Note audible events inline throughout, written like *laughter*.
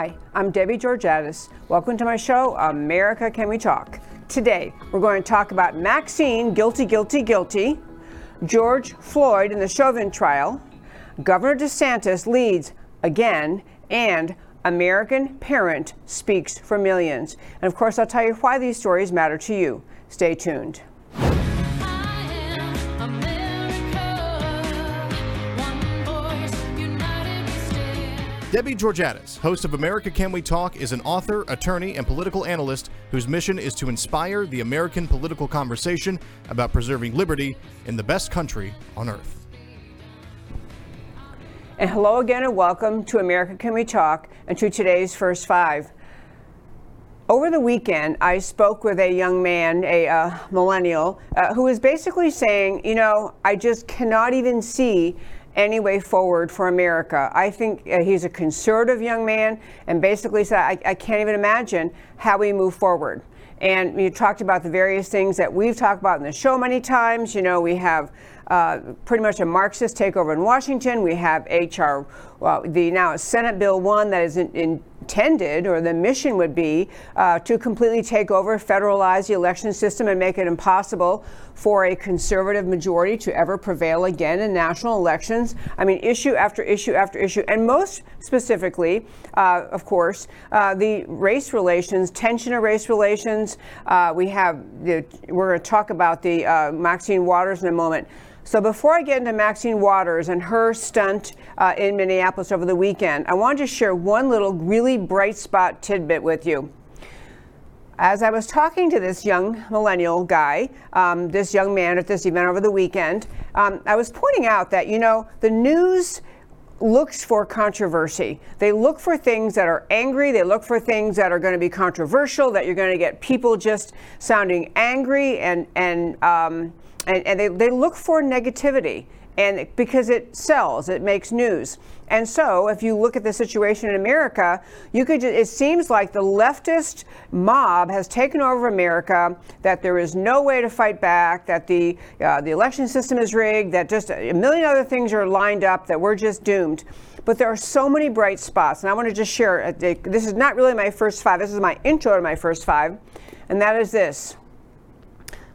Hi, I'm Debbie Georgatos. Welcome to my show, America Can We Talk? Today, we're going to talk about Maxine, guilty, guilty, guilty, George Floyd in the Chauvin trial, Governor DeSantis leads again, and American Parent speaks for millions. And of course, I'll tell you why these stories matter to you. Stay tuned. Debbie Georgatos, host of America Can We Talk, is an author, attorney, and political analyst whose mission is to inspire the American political conversation about preserving liberty in the best country on earth. And hello again, and welcome to America Can We Talk and to today's First Five. Over the weekend, I spoke with a young man, a uh, millennial, uh, who was basically saying, you know, I just cannot even see any way forward for America. I think uh, he's a conservative young man and basically said, I, I can't even imagine how we move forward. And you talked about the various things that we've talked about in the show many times. You know, we have uh, pretty much a Marxist takeover in Washington. We have H.R. Well, the now Senate Bill 1 that is in, in intended, or the mission would be, uh, to completely take over, federalize the election system, and make it impossible for a conservative majority to ever prevail again in national elections. I mean, issue after issue after issue, and most specifically, uh, of course, uh, the race relations, tension of race relations. Uh, we have, the, we're going to talk about the uh, Maxine Waters in a moment. So before I get into Maxine Waters and her stunt uh, in Minneapolis over the weekend, I wanted to share one little really bright spot tidbit with you. As I was talking to this young millennial guy, um, this young man at this event over the weekend, um, I was pointing out that, you know, the news looks for controversy. They look for things that are angry. They look for things that are going to be controversial, that you're going to get people just sounding angry and, and, um, and, and they, they look for negativity and because it sells, it makes news. And so, if you look at the situation in America, you could. Just, it seems like the leftist mob has taken over America. That there is no way to fight back. That the uh, the election system is rigged. That just a million other things are lined up. That we're just doomed. But there are so many bright spots, and I want to just share. Uh, this is not really my first five. This is my intro to my first five, and that is this.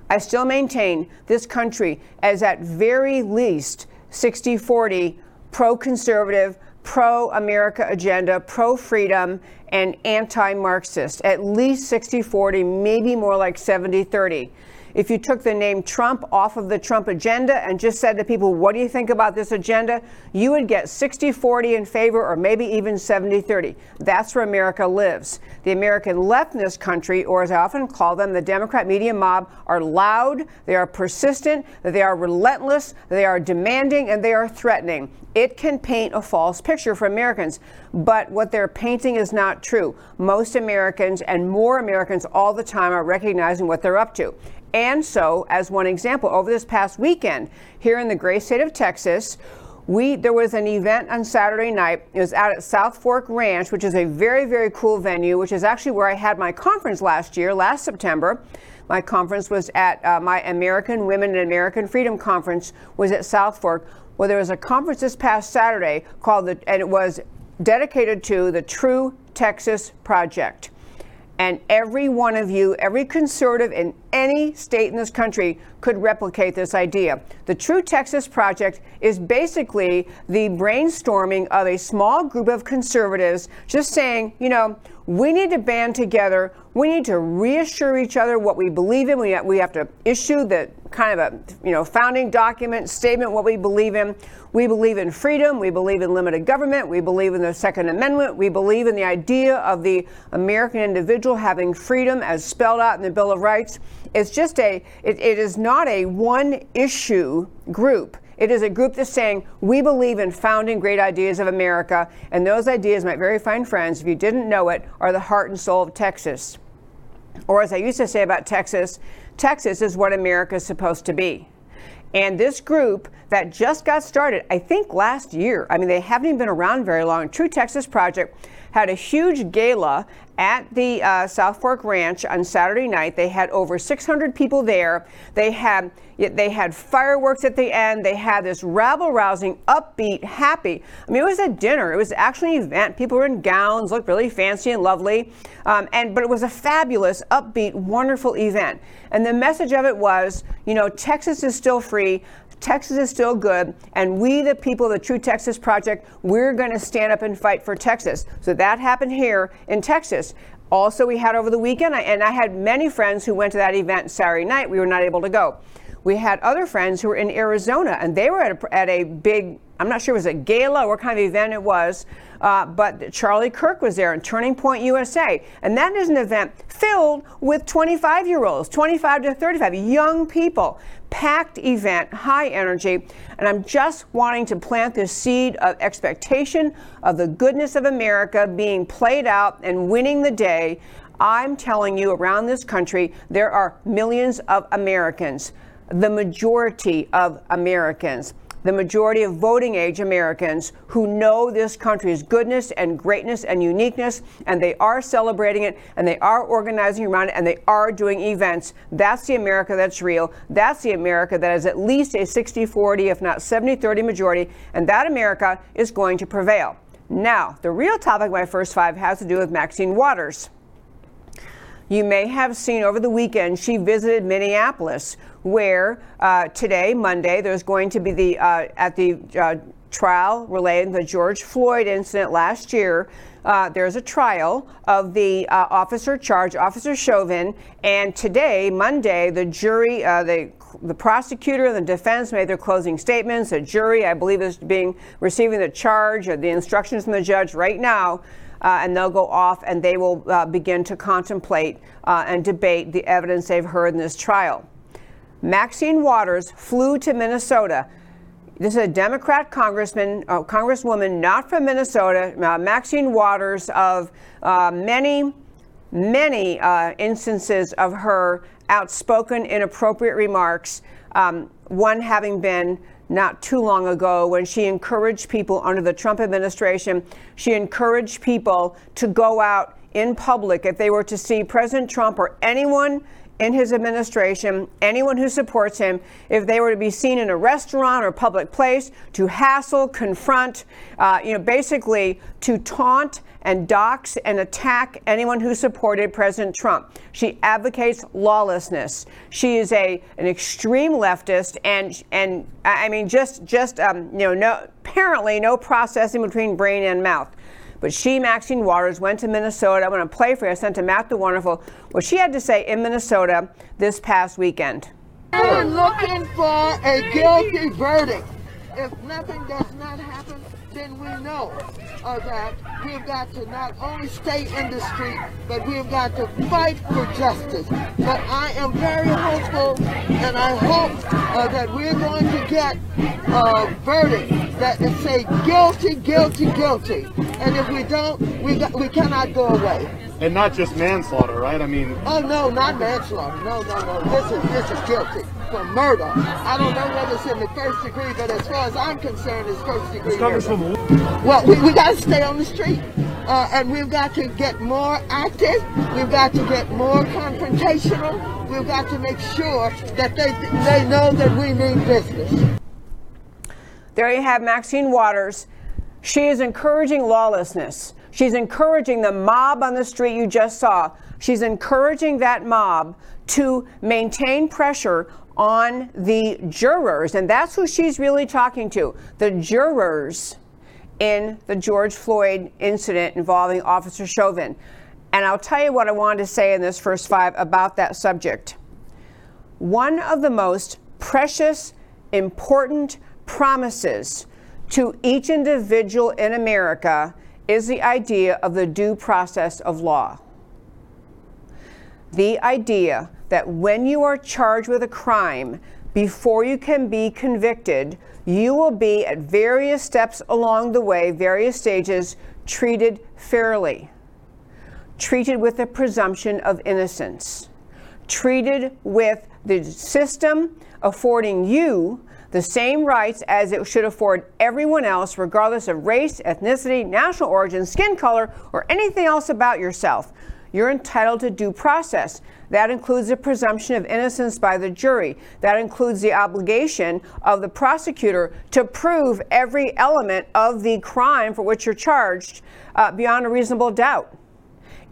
I still maintain this country as at very least 60 40 pro conservative, pro America agenda, pro freedom, and anti Marxist. At least 60 40, maybe more like 70 30 if you took the name Trump off of the Trump agenda and just said to people, what do you think about this agenda? You would get 60 40 in favor or maybe even 70 30. That's where America lives. The American left in this country, or as I often call them, the Democrat media mob, are loud, they are persistent, they are relentless, they are demanding, and they are threatening. It can paint a false picture for Americans, but what they're painting is not true. Most Americans and more Americans all the time are recognizing what they're up to. And so, as one example, over this past weekend here in the great state of Texas, we there was an event on Saturday night. It was out at South Fork Ranch, which is a very very cool venue, which is actually where I had my conference last year, last September. My conference was at uh, my American Women and American Freedom Conference was at South Fork. Well, there was a conference this past Saturday called the and it was dedicated to the True Texas Project. And every one of you, every conservative in any state in this country could replicate this idea. The True Texas Project is basically the brainstorming of a small group of conservatives just saying, you know, we need to band together. We need to reassure each other what we believe in. We have, we have to issue the kind of a you know founding document statement what we believe in. We believe in freedom. We believe in limited government. We believe in the Second Amendment. We believe in the idea of the American individual having freedom as spelled out in the Bill of Rights. It's just a it, it is not a one issue group. It is a group that's saying, we believe in founding great ideas of America, and those ideas, my very fine friends, if you didn't know it, are the heart and soul of Texas. Or as I used to say about Texas, Texas is what America is supposed to be. And this group that just got started, I think last year, I mean, they haven't even been around very long, True Texas Project had a huge gala at the uh, South Fork Ranch on Saturday night. They had over 600 people there. They had they had fireworks at the end. They had this rabble-rousing, upbeat, happy. I mean, it was a dinner. It was actually an event. People were in gowns, looked really fancy and lovely, um, and but it was a fabulous, upbeat, wonderful event. And the message of it was, you know, Texas is still free. Texas is still good, and we, the people of the True Texas Project, we're going to stand up and fight for Texas. So that happened here in Texas. Also, we had over the weekend, and I had many friends who went to that event Saturday night. We were not able to go. We had other friends who were in Arizona, and they were at a, at a big, I'm not sure it was a gala, what kind of event it was, uh, but Charlie Kirk was there in Turning Point USA. And that is an event filled with 25 year olds, 25 to 35, young people. Packed event, high energy. And I'm just wanting to plant this seed of expectation of the goodness of America being played out and winning the day. I'm telling you, around this country, there are millions of Americans, the majority of Americans the majority of voting age Americans who know this country's goodness and greatness and uniqueness, and they are celebrating it, and they are organizing around it, and they are doing events. That's the America that's real. That's the America that is at least a 60 40, if not 70 30 majority, and that America is going to prevail. Now, the real topic of my first five has to do with Maxine Waters. You may have seen over the weekend she visited Minneapolis, where uh, today, Monday, there's going to be the uh, at the uh, trial relating the George Floyd incident last year. Uh, there's a trial of the uh, officer charged, Officer Chauvin, and today, Monday, the jury, uh, the the prosecutor and the defense made their closing statements. The jury, I believe, is being receiving the charge or the instructions from the judge right now uh, and they'll go off and they will uh, begin to contemplate uh, and debate the evidence they've heard in this trial. Maxine Waters flew to Minnesota. This is a Democrat congressman, uh, congresswoman not from Minnesota, uh, Maxine Waters, of uh, many, many instances of her outspoken, inappropriate remarks. Um, one having been not too long ago when she encouraged people under the Trump administration, she encouraged people to go out in public if they were to see President Trump or anyone in his administration, anyone who supports him, if they were to be seen in a restaurant or public place, to hassle, confront, uh, you know, basically to taunt and dox and attack anyone who supported President Trump. She advocates lawlessness. She is a an extreme leftist, and and I mean just just um, you know no apparently no processing between brain and mouth. But she, Maxine Waters, went to Minnesota. I'm going to play for you. I sent to Matt the Wonderful what she had to say in Minnesota this past weekend. We're looking for a guilty verdict. If nothing does not happen, then we know uh, that we've got to not only stay in the street, but we've got to fight for justice. But I am very hopeful, and I hope uh, that we're going to get a verdict that is say guilty, guilty, guilty. And if we don't, we, got, we cannot go away. And not just manslaughter, right? I mean. Oh no, not manslaughter. No, no, no. This is this is guilty for murder. I don't know whether it's in the first degree, but as far as I'm concerned, it's first degree murder. From... Well, we, we got to stay on the street. Uh, and we've got to get more active. We've got to get more confrontational. We've got to make sure that they, they know that we mean business. There you have Maxine Waters. She is encouraging lawlessness. She's encouraging the mob on the street you just saw. She's encouraging that mob to maintain pressure on the jurors. And that's who she's really talking to the jurors in the George Floyd incident involving Officer Chauvin. And I'll tell you what I wanted to say in this first five about that subject. One of the most precious, important promises to each individual in America is the idea of the due process of law. The idea that when you are charged with a crime, before you can be convicted, you will be at various steps along the way, various stages, treated fairly, treated with a presumption of innocence, treated with the system affording you the same rights as it should afford everyone else, regardless of race, ethnicity, national origin, skin color, or anything else about yourself. you're entitled to due process. That includes the presumption of innocence by the jury. That includes the obligation of the prosecutor to prove every element of the crime for which you're charged uh, beyond a reasonable doubt.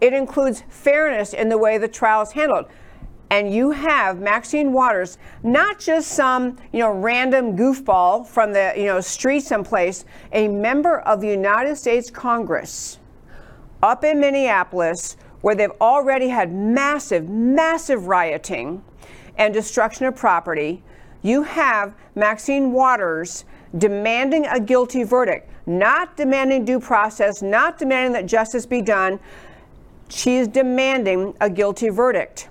It includes fairness in the way the trial is handled. And you have Maxine Waters, not just some, you know, random goofball from the, you know, street someplace, a member of the United States Congress up in Minneapolis where they've already had massive, massive rioting and destruction of property. You have Maxine Waters demanding a guilty verdict, not demanding due process, not demanding that justice be done. She is demanding a guilty verdict.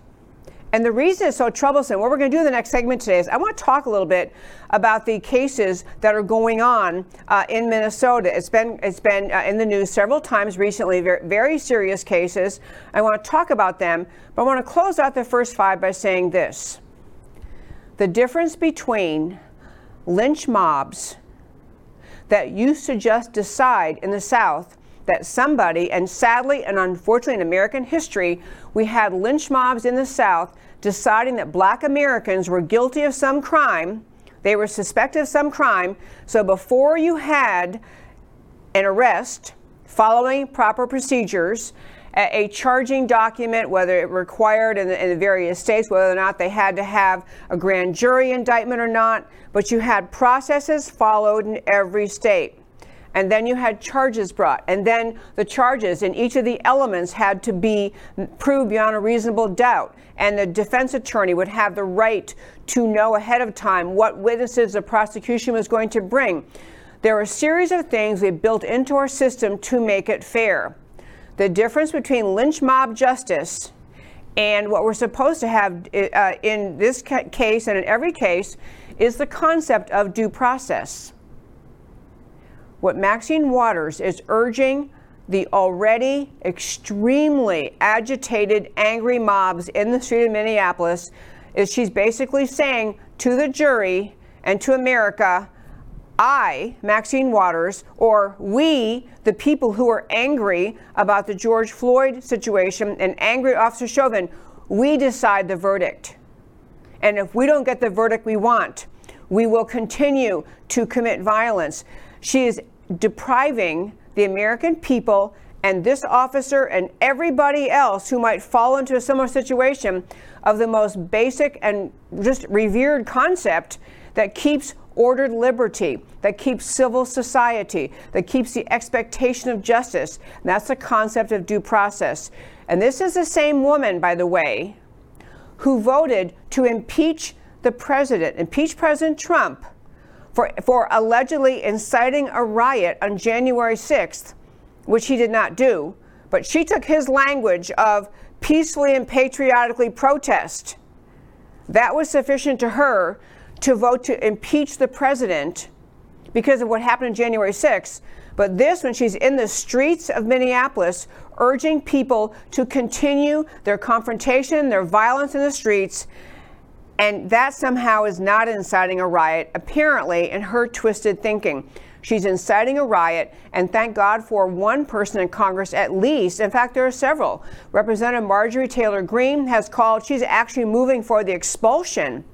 And the reason it's so troublesome, what we're going to do in the next segment today is I want to talk a little bit about the cases that are going on uh, in Minnesota. It's been it's been uh, in the news several times recently, very, very serious cases. I want to talk about them, but I want to close out the first five by saying this: the difference between lynch mobs that used to just decide in the South that somebody, and sadly and unfortunately in American history, we had lynch mobs in the South deciding that black Americans were guilty of some crime. They were suspected of some crime. So before you had an arrest, following proper procedures, a, charging document, whether it required in the, in the, various states, whether or not they had to have a grand jury indictment or not, but you had processes followed in every state and then you had charges brought, and then the charges in each of the elements had to be proved beyond a reasonable doubt, and the defense attorney would have the right to know ahead of time what witnesses the prosecution was going to bring. There are a series of things we built into our system to make it fair. The difference between lynch mob justice and what we're supposed to have uh, in this case and in every case is the concept of due process what Maxine Waters is urging the already extremely agitated, angry mobs in the street of Minneapolis is she's basically saying to the jury and to America, I, Maxine Waters, or we, the people who are angry about the George Floyd situation and angry Officer Chauvin, we decide the verdict. And if we don't get the verdict we want, we will continue to commit violence. She is depriving the American people and this officer and everybody else who might fall into a similar situation of the most basic and just revered concept that keeps ordered liberty, that keeps civil society, that keeps the expectation of justice. And that's the concept of due process. And this is the same woman, by the way, who voted to impeach the president, impeach President Trump for, for allegedly inciting a riot on January 6th, which he did not do. But she took his language of peacefully and patriotically protest. That was sufficient to her to vote to impeach the president because of what happened on January 6th. But this, when she's in the streets of Minneapolis, urging people to continue their confrontation, their violence in the streets, and that somehow is not inciting a riot, apparently, in her twisted thinking. She's inciting a riot, and thank God for one person in Congress at least. In fact, there are several. Representative Marjorie Taylor Greene has called, she's actually moving for the expulsion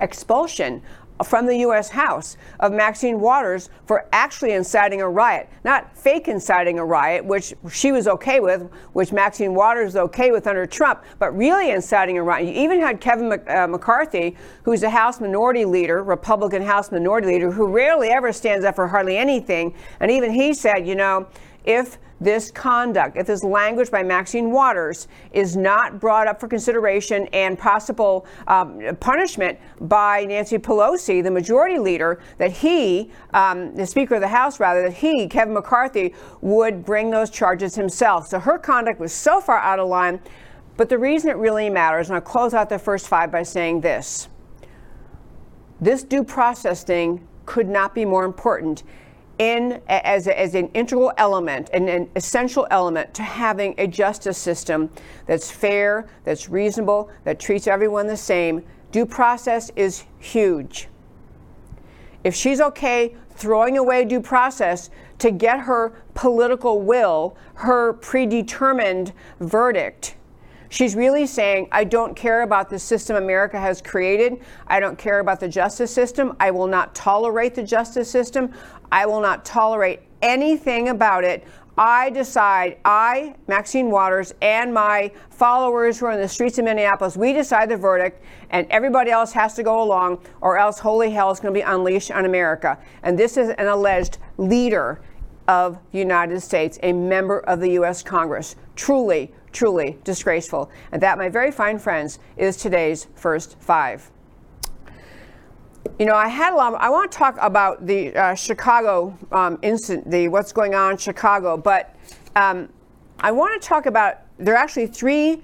expulsion from the U.S. House of Maxine Waters for actually inciting a riot, not fake inciting a riot, which she was okay with, which Maxine Waters was okay with under Trump, but really inciting a riot. You even had Kevin uh, McCarthy, who's a House Minority Leader, Republican House Minority Leader, who rarely ever stands up for hardly anything, and even he said, you know, if this conduct, if this language by Maxine Waters is not brought up for consideration and possible um, punishment by Nancy Pelosi, the majority leader, that he, um, the Speaker of the House rather, that he, Kevin McCarthy, would bring those charges himself. So her conduct was so far out of line. But the reason it really matters, and I'll close out the first five by saying this this due process thing could not be more important in as, as an integral element and an essential element to having a justice system that's fair, that's reasonable, that treats everyone the same. Due process is huge. If she's okay throwing away due process to get her political will, her predetermined verdict. She's really saying, I don't care about the system America has created. I don't care about the justice system. I will not tolerate the justice system. I will not tolerate anything about it. I decide, I, Maxine Waters, and my followers who are in the streets of Minneapolis, we decide the verdict, and everybody else has to go along, or else holy hell is going to be unleashed on America. And this is an alleged leader of the United States, a member of the U.S. Congress. Truly, truly disgraceful. And that, my very fine friends, is today's first five. You know, I had a lot. Of, I want to talk about the uh, Chicago um, incident, the what's going on in Chicago, but um, I want to talk about. There are actually three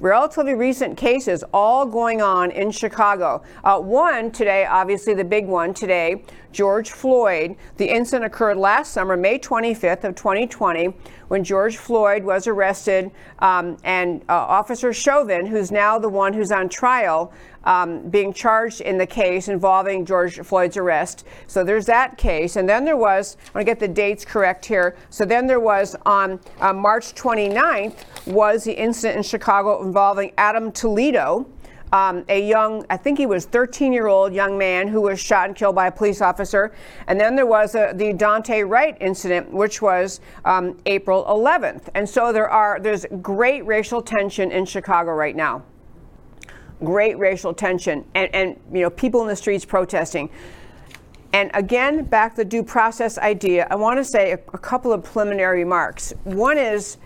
relatively recent cases all going on in Chicago. Uh, one today, obviously the big one today, George Floyd. The incident occurred last summer, May 25th of 2020, when George Floyd was arrested, um, and uh, Officer Chauvin, who's now the one who's on trial, um, being charged in the case involving George Floyd's arrest. So there's that case. And then there was, I want to get the dates correct here. So then there was on uh, March 29th was the incident in Chicago involving Adam Toledo. Um, a young, I think he was 13 year old young man who was shot and killed by a police officer. And then there was a, the Daunte Wright incident, which was um, April 11th. And so there are, there's great racial tension in Chicago right now great racial tension and, and you know people in the streets protesting. And again, back the due process idea, I want to say a, a couple of preliminary remarks. One is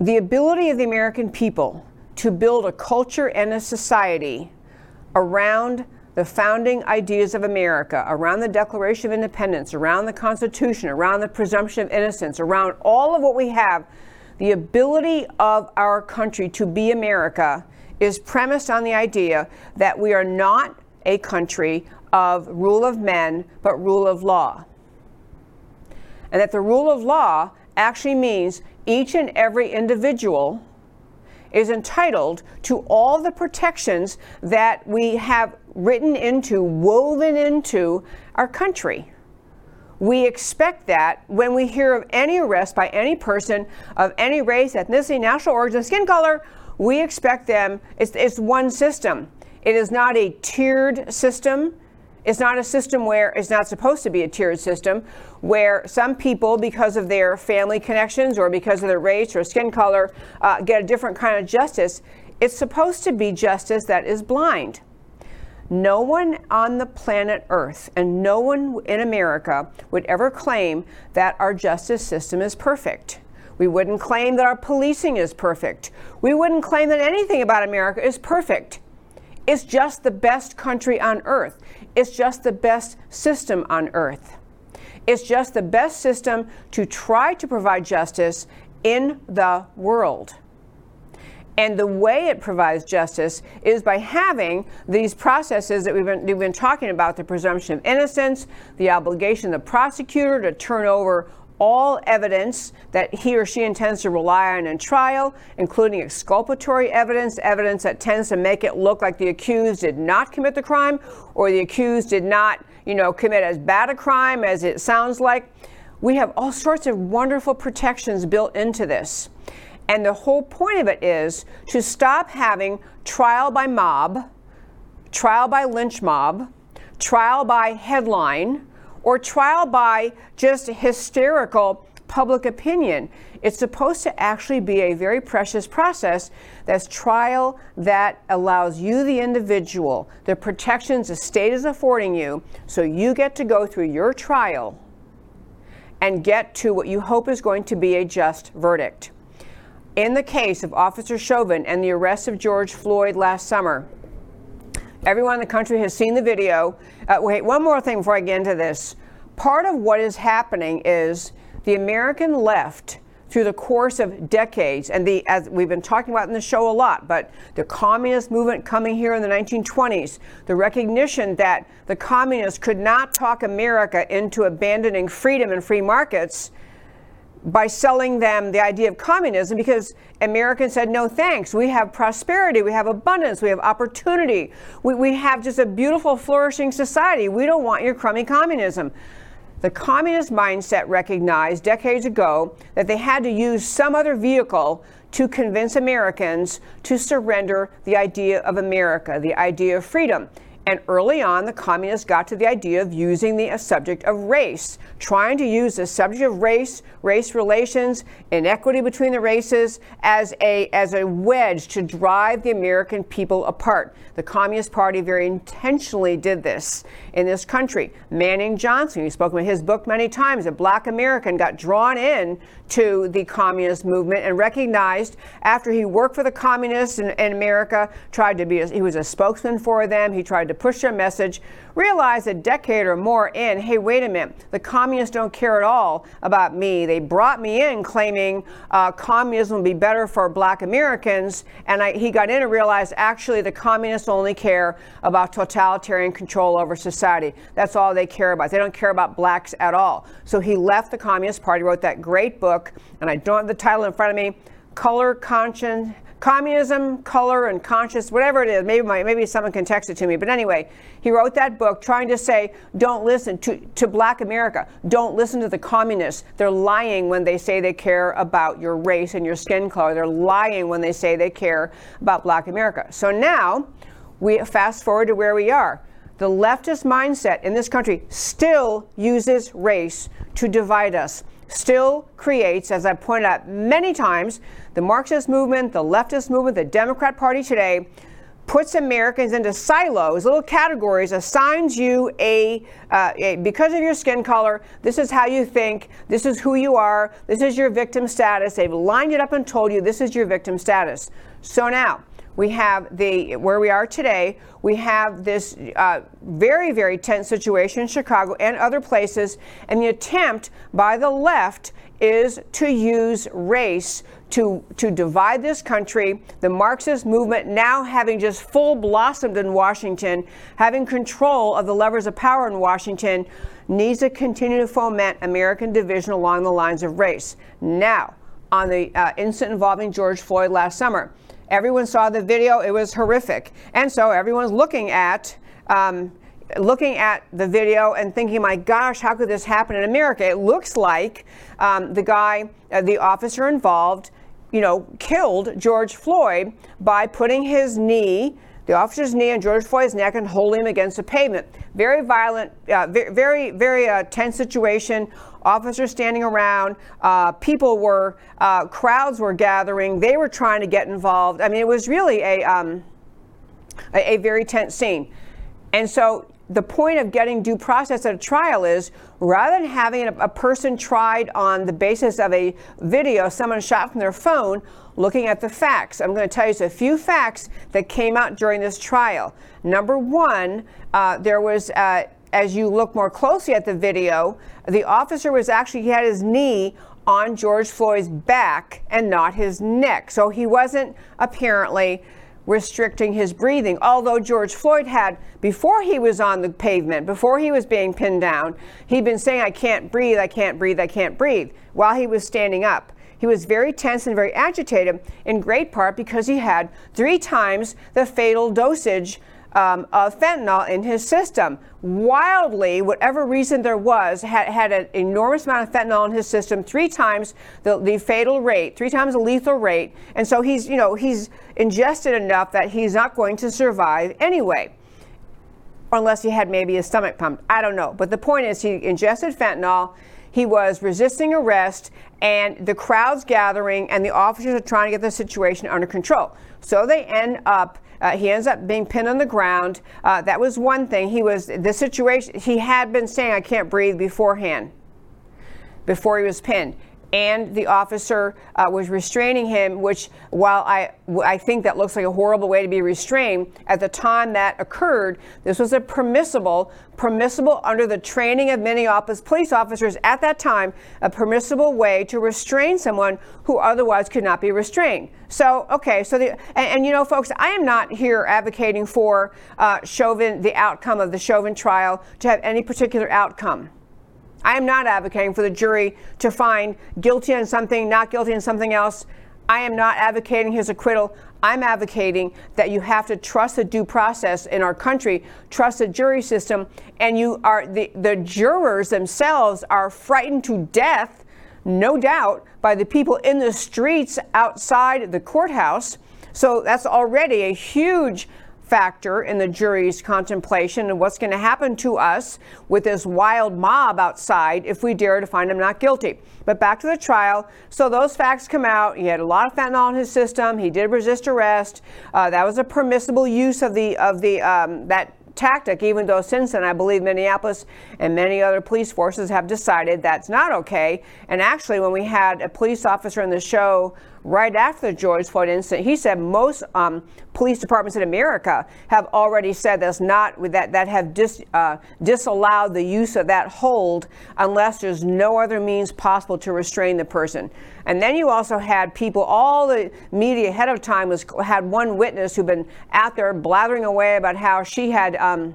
the ability of the American people to build a culture and a society around the founding ideas of America, around the Declaration of Independence, around the Constitution, around the presumption of innocence, around all of what we have the ability of our country to be America is premised on the idea that we are not a country of rule of men, but rule of law. And that the rule of law actually means each and every individual is entitled to all the protections that we have written into, woven into our country. We expect that when we hear of any arrest by any person of any race, ethnicity, national origin, skin color, we expect them, it's, it's one system. It is not a tiered system. It's not a system where it's not supposed to be a tiered system, where some people, because of their family connections or because of their race or skin color, uh, get a different kind of justice. It's supposed to be justice that is blind. No one on the planet Earth and no one in America would ever claim that our justice system is perfect. We wouldn't claim that our policing is perfect. We wouldn't claim that anything about America is perfect. It's just the best country on earth. It's just the best system on earth. It's just the best system to try to provide justice in the world. And the way it provides justice is by having these processes that we've been, we've been talking about the presumption of innocence, the obligation of the prosecutor to turn over all evidence that he or she intends to rely on in trial, including exculpatory evidence, evidence that tends to make it look like the accused did not commit the crime or the accused did not, you know, commit as bad a crime as it sounds like. We have all sorts of wonderful protections built into this. And the whole point of it is to stop having trial by mob, trial by lynch mob, trial by headline, or trial by just hysterical public opinion. It's supposed to actually be a very precious process that's trial that allows you, the individual, the protections the state is affording you, so you get to go through your trial and get to what you hope is going to be a just verdict. In the case of Officer Chauvin and the arrest of George Floyd last summer, everyone in the country has seen the video. Uh, wait, one more thing before I get into this. Part of what is happening is the American left through the course of decades, and the as we've been talking about in the show a lot, but the communist movement coming here in the 1920s, the recognition that the communists could not talk America into abandoning freedom and free markets by selling them the idea of communism because Americans said, no thanks. We have prosperity, we have abundance, we have opportunity, we, we have just a beautiful, flourishing society. We don't want your crummy communism. The communist mindset recognized decades ago that they had to use some other vehicle to convince Americans to surrender the idea of America, the idea of freedom. And early on, the communists got to the idea of using the subject of race, trying to use the subject of race, race relations, inequity between the races as a, as a wedge to drive the American people apart. The Communist Party very intentionally did this in this country. Manning Johnson, who's spoken about his book many times, a black American, got drawn in to the communist movement and recognized after he worked for the communists in, in America, tried to be, a, he was a spokesman for them, he tried to push their message, realized a decade or more in, hey, wait a minute, the communists don't care at all about me. They brought me in claiming uh, communism would be better for black Americans, and I, he got in and realized actually the communists only care about totalitarian control over society. That's all they care about. They don't care about blacks at all. So he left the Communist Party, wrote that great book, and I don't have the title in front of me, Color, Conscience, communism, color, and conscious, whatever it is. Maybe my, maybe someone can text it to me. But anyway, he wrote that book trying to say, don't listen to, to Black America. Don't listen to the communists. They're lying when they say they care about your race and your skin color. They're lying when they say they care about Black America. So now we fast forward to where we are. The leftist mindset in this country still uses race to divide us still creates, as I've pointed out many times, the Marxist movement, the leftist movement, the Democrat Party today puts Americans into silos, little categories, assigns you a, uh, a, because of your skin color, this is how you think, this is who you are, this is your victim status. They've lined it up and told you this is your victim status. So now, we have the where we are today. We have this uh, very, very tense situation in Chicago and other places, and the attempt by the left is to use race to, to divide this country. The Marxist movement, now having just full blossomed in Washington, having control of the levers of power in Washington, needs to continue to foment American division along the lines of race. Now, on the uh, incident involving George Floyd last summer, Everyone saw the video, it was horrific. And so everyone's looking at. Um, looking at the video and thinking, my gosh, how could this happen in America? It looks like um, the guy, uh, the officer involved, you know, killed George Floyd by putting his knee, the officer's knee on George Floyd's neck and holding him against the pavement. Very violent, uh, very, very uh, tense situation officers standing around, uh, people were, uh, crowds were gathering, they were trying to get involved. I mean, it was really a, um, a, a very tense scene. And so the point of getting due process at a trial is rather than having a, a, person tried on the basis of a video someone shot from their phone, looking at the facts. I'm going to tell you a few facts that came out during this trial. Number one, uh, there was uh, as you look more closely at the video, the officer was actually, he had his knee on George Floyd's back and not his neck. So he wasn't apparently restricting his breathing. Although George Floyd had, before he was on the pavement, before he was being pinned down, he'd been saying, I can't breathe, I can't breathe, I can't breathe, while he was standing up. He was very tense and very agitated, in great part because he had three times the fatal dosage um, of fentanyl in his system. Wildly, whatever reason there was, had, had an enormous amount of fentanyl in his system, three times the, the fatal rate, three times the lethal rate. And so he's, you know, he's ingested enough that he's not going to survive anyway. Unless he had maybe his stomach pumped. I don't know. But the point is, he ingested fentanyl. He was resisting arrest, and the crowd's gathering, and the officers are trying to get the situation under control. So they end up uh, he ends up being pinned on the ground. Uh, that was one thing. He was the situation. He had been saying, "I can't breathe" beforehand, before he was pinned and the officer uh, was restraining him, which, while I, I think that looks like a horrible way to be restrained, at the time that occurred, this was a permissible, permissible under the training of office, police officers at that time, a permissible way to restrain someone who otherwise could not be restrained. So, okay, so the, and, and you know, folks, I am not here advocating for uh, Chauvin, the outcome of the Chauvin trial to have any particular outcome. I am not advocating for the jury to find guilty on something, not guilty on something else. I am not advocating his acquittal. I'm advocating that you have to trust the due process in our country, trust the jury system, and you are the, the jurors themselves are frightened to death, no doubt, by the people in the streets outside the courthouse. So that's already a huge factor in the jury's contemplation of what's going to happen to us with this wild mob outside if we dare to find him not guilty. But back to the trial. So those facts come out. He had a lot of fentanyl in his system. He did resist arrest. Uh, that was a permissible use of the of the um, that tactic, even though since then I believe Minneapolis and many other police forces have decided that's not okay. And actually, when we had a police officer in the show right after the George Floyd incident, he said most um, police departments in America have already said that's not that that have dis, uh, disallowed the use of that hold unless there's no other means possible to restrain the person. And then you also had people, all the media ahead of time was had one witness who'd been out there blathering away about how she had. Um,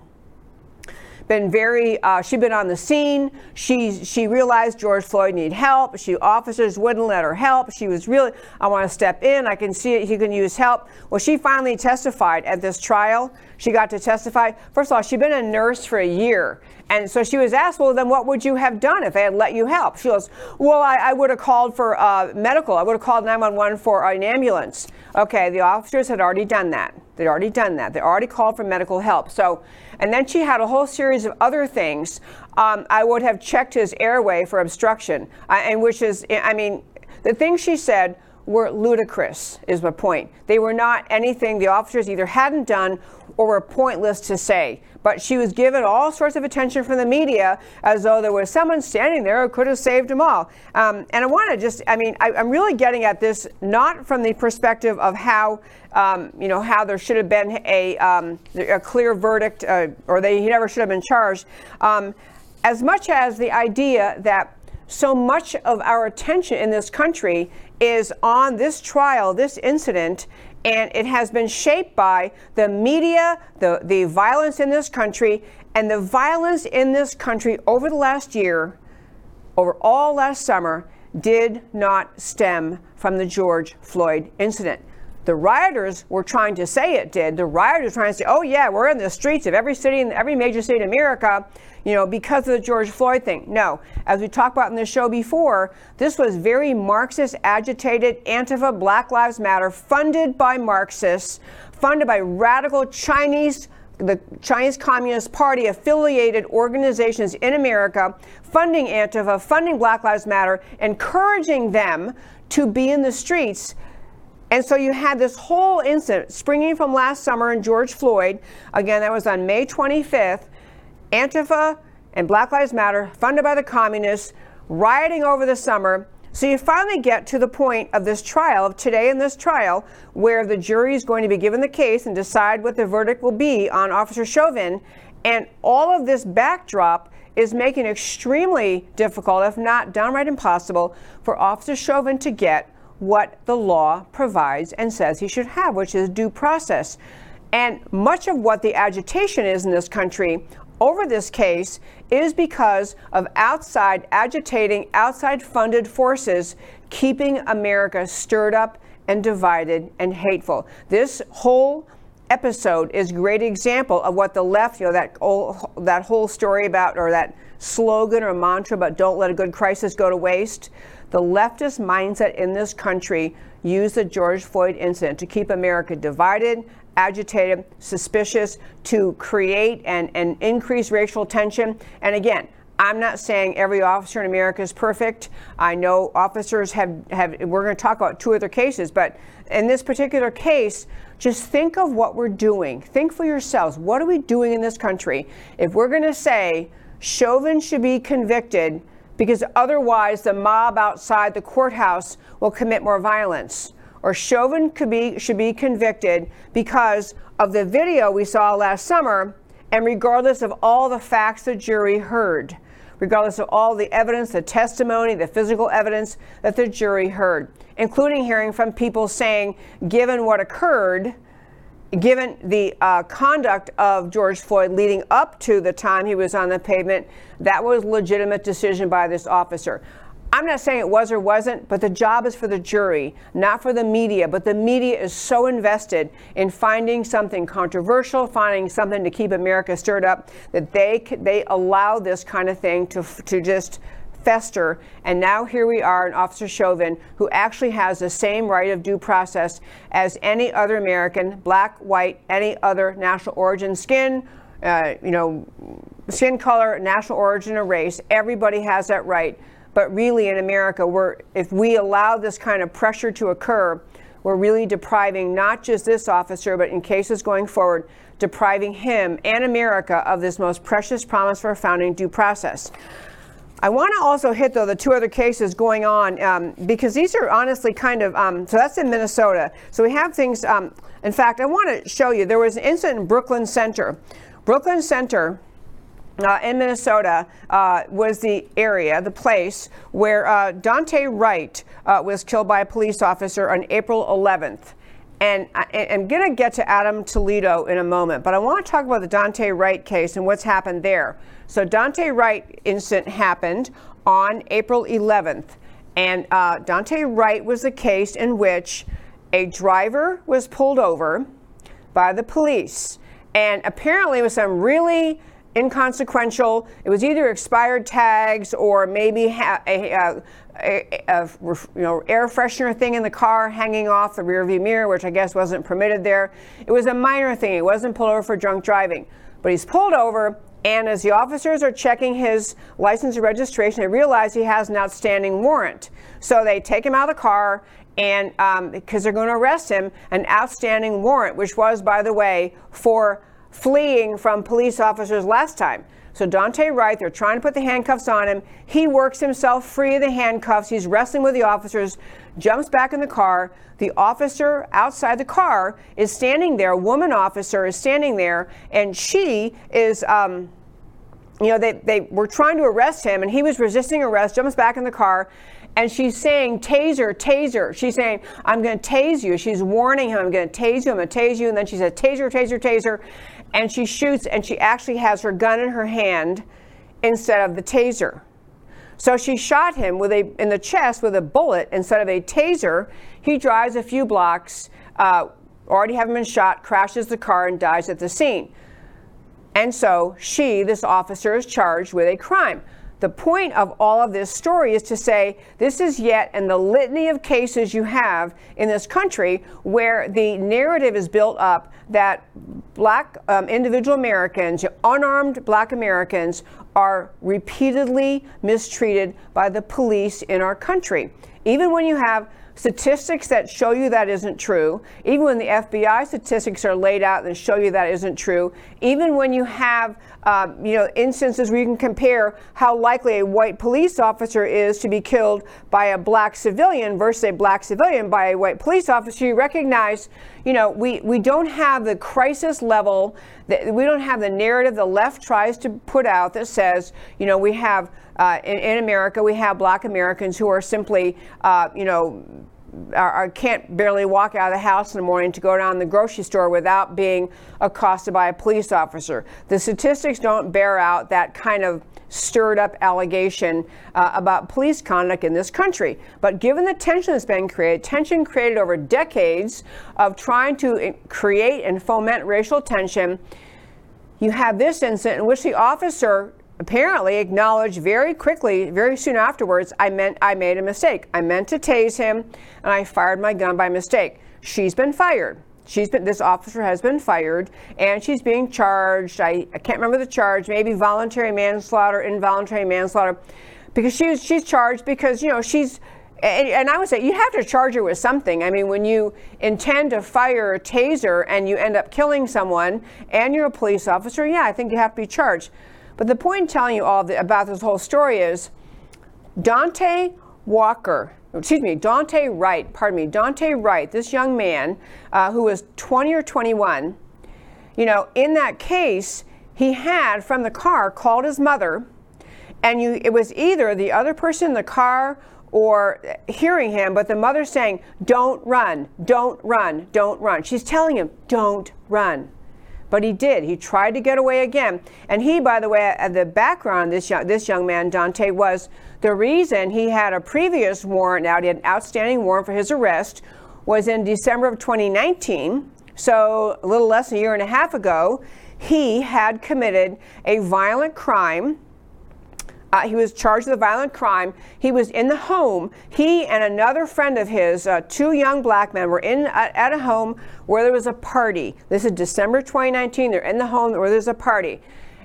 been very uh, she'd been on the scene she she realized george floyd needed help she officers wouldn't let her help she was really i want to step in i can see it he can use help well she finally testified at this trial she got to testify first of all she'd been a nurse for a year and so she was asked, well, then what would you have done if they had let you help? She goes, well, I, I would have called for uh, medical. I would have called 911 for an ambulance. Okay, the officers had already done that. They'd already done that. They already called for medical help. So, and then she had a whole series of other things. Um, I would have checked his airway for obstruction, uh, and which is, I mean, the thing she said were ludicrous, is my point. They were not anything the officers either hadn't done or were pointless to say. But she was given all sorts of attention from the media as though there was someone standing there who could have saved them all. Um, and I want to just, I mean, I, am really getting at this not from the perspective of how, um, you know, how there should have been a, um, a clear verdict uh, or they, he never should have been charged, um, as much as the idea that so much of our attention in this country is on this trial, this incident, and it has been shaped by the media, the, the violence in this country, and the violence in this country over the last year, over all last summer, did not stem from the George Floyd incident. The rioters were trying to say it did. The rioters were trying to say, oh, yeah, we're in the streets of every city in every major city in America, you know, because of the George Floyd thing. No. As we talked about in the show before, this was very Marxist agitated Antifa Black Lives Matter, funded by Marxists, funded by radical Chinese the Chinese Communist Party affiliated organizations in America funding Antifa, funding Black Lives Matter, encouraging them to be in the streets and so you had this whole incident springing from last summer in George Floyd. Again, that was on May 25th. Antifa and Black Lives Matter, funded by the communists, rioting over the summer. So you finally get to the point of this trial, of today in this trial, where the jury is going to be given the case and decide what the verdict will be on Officer Chauvin. And all of this backdrop is making extremely difficult, if not downright impossible, for Officer Chauvin to get what the law provides and says he should have, which is due process. And much of what the agitation is in this country over this case is because of outside agitating, outside funded forces keeping America stirred up and divided and hateful. This whole episode is a great example of what the left, you know, that whole, that whole story about, or that slogan or mantra about don't let a good crisis go to waste. The leftist mindset in this country used the George Floyd incident to keep America divided, agitated, suspicious, to create and, and increase racial tension. And again, I'm not saying every officer in America is perfect. I know officers have, have we're going to talk about two other cases, but in this particular case, just think of what we're doing. Think for yourselves. What are we doing in this country? If we're going to say Chauvin should be convicted because otherwise the mob outside the courthouse will commit more violence. Or Chauvin be, should be convicted because of the video we saw last summer, and regardless of all the facts the jury heard, regardless of all the evidence, the testimony, the physical evidence that the jury heard, including hearing from people saying, given what occurred, given the uh, conduct of George Floyd leading up to the time he was on the pavement, that was legitimate decision by this officer. I'm not saying it was or wasn't, but the job is for the jury, not for the media. But the media is so invested in finding something controversial, finding something to keep America stirred up, that they they allow this kind of thing to to just fester. And now here we are, an Officer Chauvin, who actually has the same right of due process as any other American, black, white, any other national origin, skin, uh, you know, skin color, national origin, or race. Everybody has that right but really, in America, we're, if we allow this kind of pressure to occur, we're really depriving not just this officer, but in cases going forward, depriving him and America of this most precious promise for a founding due process. I want to also hit, though, the two other cases going on um, because these are honestly kind of, um, so that's in Minnesota. So we have things, um, in fact, I want to show you there was an incident in Brooklyn Center. Brooklyn Center uh, in Minnesota uh, was the area, the place where uh, Daunte Wright uh, was killed by a police officer on April 11th. And I, am going to get to Adam Toledo in a moment, but I want to talk about the Daunte Wright case and what's happened there. So, Daunte Wright incident happened on April 11th, and uh, Daunte Wright was the case in which a driver was pulled over by the police, and apparently with some really inconsequential. It was either expired tags or maybe ha- a, a, a, a, you know air freshener thing in the car hanging off the rearview mirror, which I guess wasn't permitted there. It was a minor thing. He wasn't pulled over for drunk driving, but he's pulled over. And as the officers are checking his license and registration, they realize he has an outstanding warrant. So they take him out of the car and because um, they're going to arrest him, an outstanding warrant, which was, by the way, for fleeing from police officers last time. So Daunte Wright, they're trying to put the handcuffs on him. He works himself free of the handcuffs. He's wrestling with the officers, jumps back in the car. The officer outside the car is standing there. A woman officer is standing there, and she is. Um, you know, they, they were trying to arrest him, and he was resisting arrest, jumps back in the car, and she's saying, Taser, taser. She's saying, I'm going to tase you. She's warning him, I'm going to tase you, I'm going to tase you. And then she says, Taser, taser, taser and she shoots and she actually has her gun in her hand instead of the taser. So she shot him with a in the chest with a bullet instead of a taser. He drives a few blocks, uh, already having been shot, crashes the car and dies at the scene. And so she, this officer, is charged with a crime. The point of all of this story is to say this is yet in the litany of cases you have in this country where the narrative is built up that black um, individual Americans, unarmed black Americans, are repeatedly mistreated by the police in our country. Even when you have statistics that show you that isn't true, even when the FBI statistics are laid out and show you that isn't true, even when you have um, you know instances where you can compare how likely a white police officer is to be killed by a black civilian versus a black civilian by a white police officer, you recognize you know we, we don't have the crisis level that we don't have the narrative the left tries to put out that says you know we have uh, in, in, America, we have black Americans who are simply, uh, you know, are, can't barely walk out of the house in the morning to go down the grocery store without being accosted by a police officer. The statistics don't bear out that kind of stirred up allegation uh, about police conduct in this country. But given the tension that's been created, tension created over decades of trying to create and foment racial tension, you have this incident in which the officer apparently acknowledged very quickly, very soon afterwards, I meant I made a mistake. I meant to tase him and I fired my gun by mistake. She's been fired. She's been this officer has been fired and she's being charged. I, I can't remember the charge, maybe voluntary manslaughter, involuntary manslaughter. Because she's she's charged because, you know, she's and, and, I would say you have to charge her with something. I mean, when you intend to fire a taser and you end up killing someone and you're a police officer, yeah, I think you have to be charged. But the point in telling you all the, about this whole story is Dante Walker, excuse me, Daunte Wright, pardon me, Daunte Wright, this young man uh, who was 20 or 21, you know, in that case, he had from the car called his mother, and you, it was either the other person in the car or hearing him, but the mother's saying, Don't run, don't run, don't run. She's telling him, Don't run. But he did. He tried to get away again. And he, by the way, the background, this young, this young man, Daunte was the reason he had a previous warrant out, he had an outstanding warrant for his arrest, was in December of 2019. So a little less than a year and a half ago, he had committed a violent crime uh, he was charged with a violent crime. He was in the home. He and another friend of his, uh, two young black men, were in uh, at a home where there was a party. This is December 2019. They're in the home where there's a party.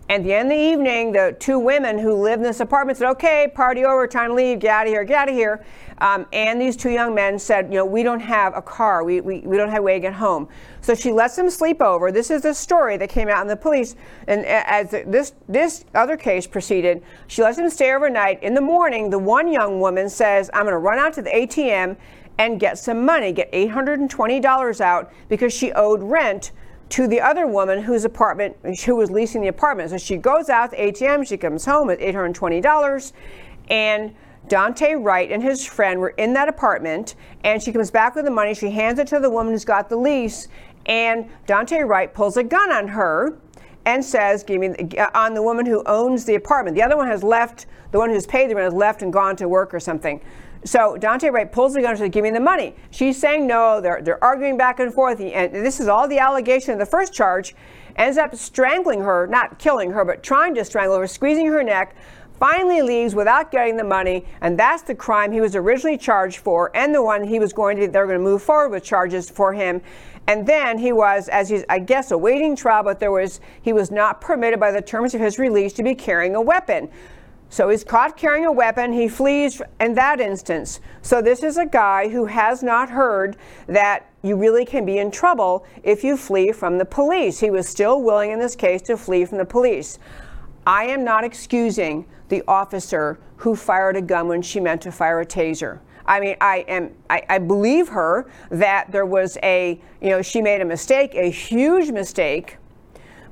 At the end of the evening, the two women who lived in this apartment said, "Okay, party over, time to leave. Get out of here. Get out of here." Um, and these two young men said, "You know, we don't have a car. We, we, we don't have a way to get home." So she lets them sleep over. This is the story that came out in the police. And as this this other case proceeded, she lets them stay overnight. In the morning, the one young woman says, "I'm going to run out to the ATM." And get some money, get $820 out because she owed rent to the other woman whose apartment, who was leasing the apartment. So she goes out to the ATM, she comes home with $820, and Daunte Wright and his friend were in that apartment, and she comes back with the money. She hands it to the woman who's got the lease, and Daunte Wright pulls a gun on her and says, "Give me the, uh, on the woman who owns the apartment." The other one has left. The one who's paid the rent has left and gone to work or something. So Daunte Wright pulls the gun and says, Give me the money. She's saying no. They're, they're arguing back and forth. And this is all the allegation of the first charge. Ends up strangling her, not killing her, but trying to strangle her, squeezing her neck. Finally leaves without getting the money, and that's the crime he was originally charged for, and the one he was going to. They're going to move forward with charges for him. And then he was, as he's, I guess, awaiting trial, but there was he was not permitted by the terms of his release to be carrying a weapon. So he's caught carrying a weapon. He flees in that instance. So this is a guy who has not heard that you really can be in trouble if you flee from the police. He was still willing in this case to flee from the police. I am not excusing the officer who fired a gun when she meant to fire a taser. I mean, I am I, I, believe her that there was a, you know, she made a mistake, a huge mistake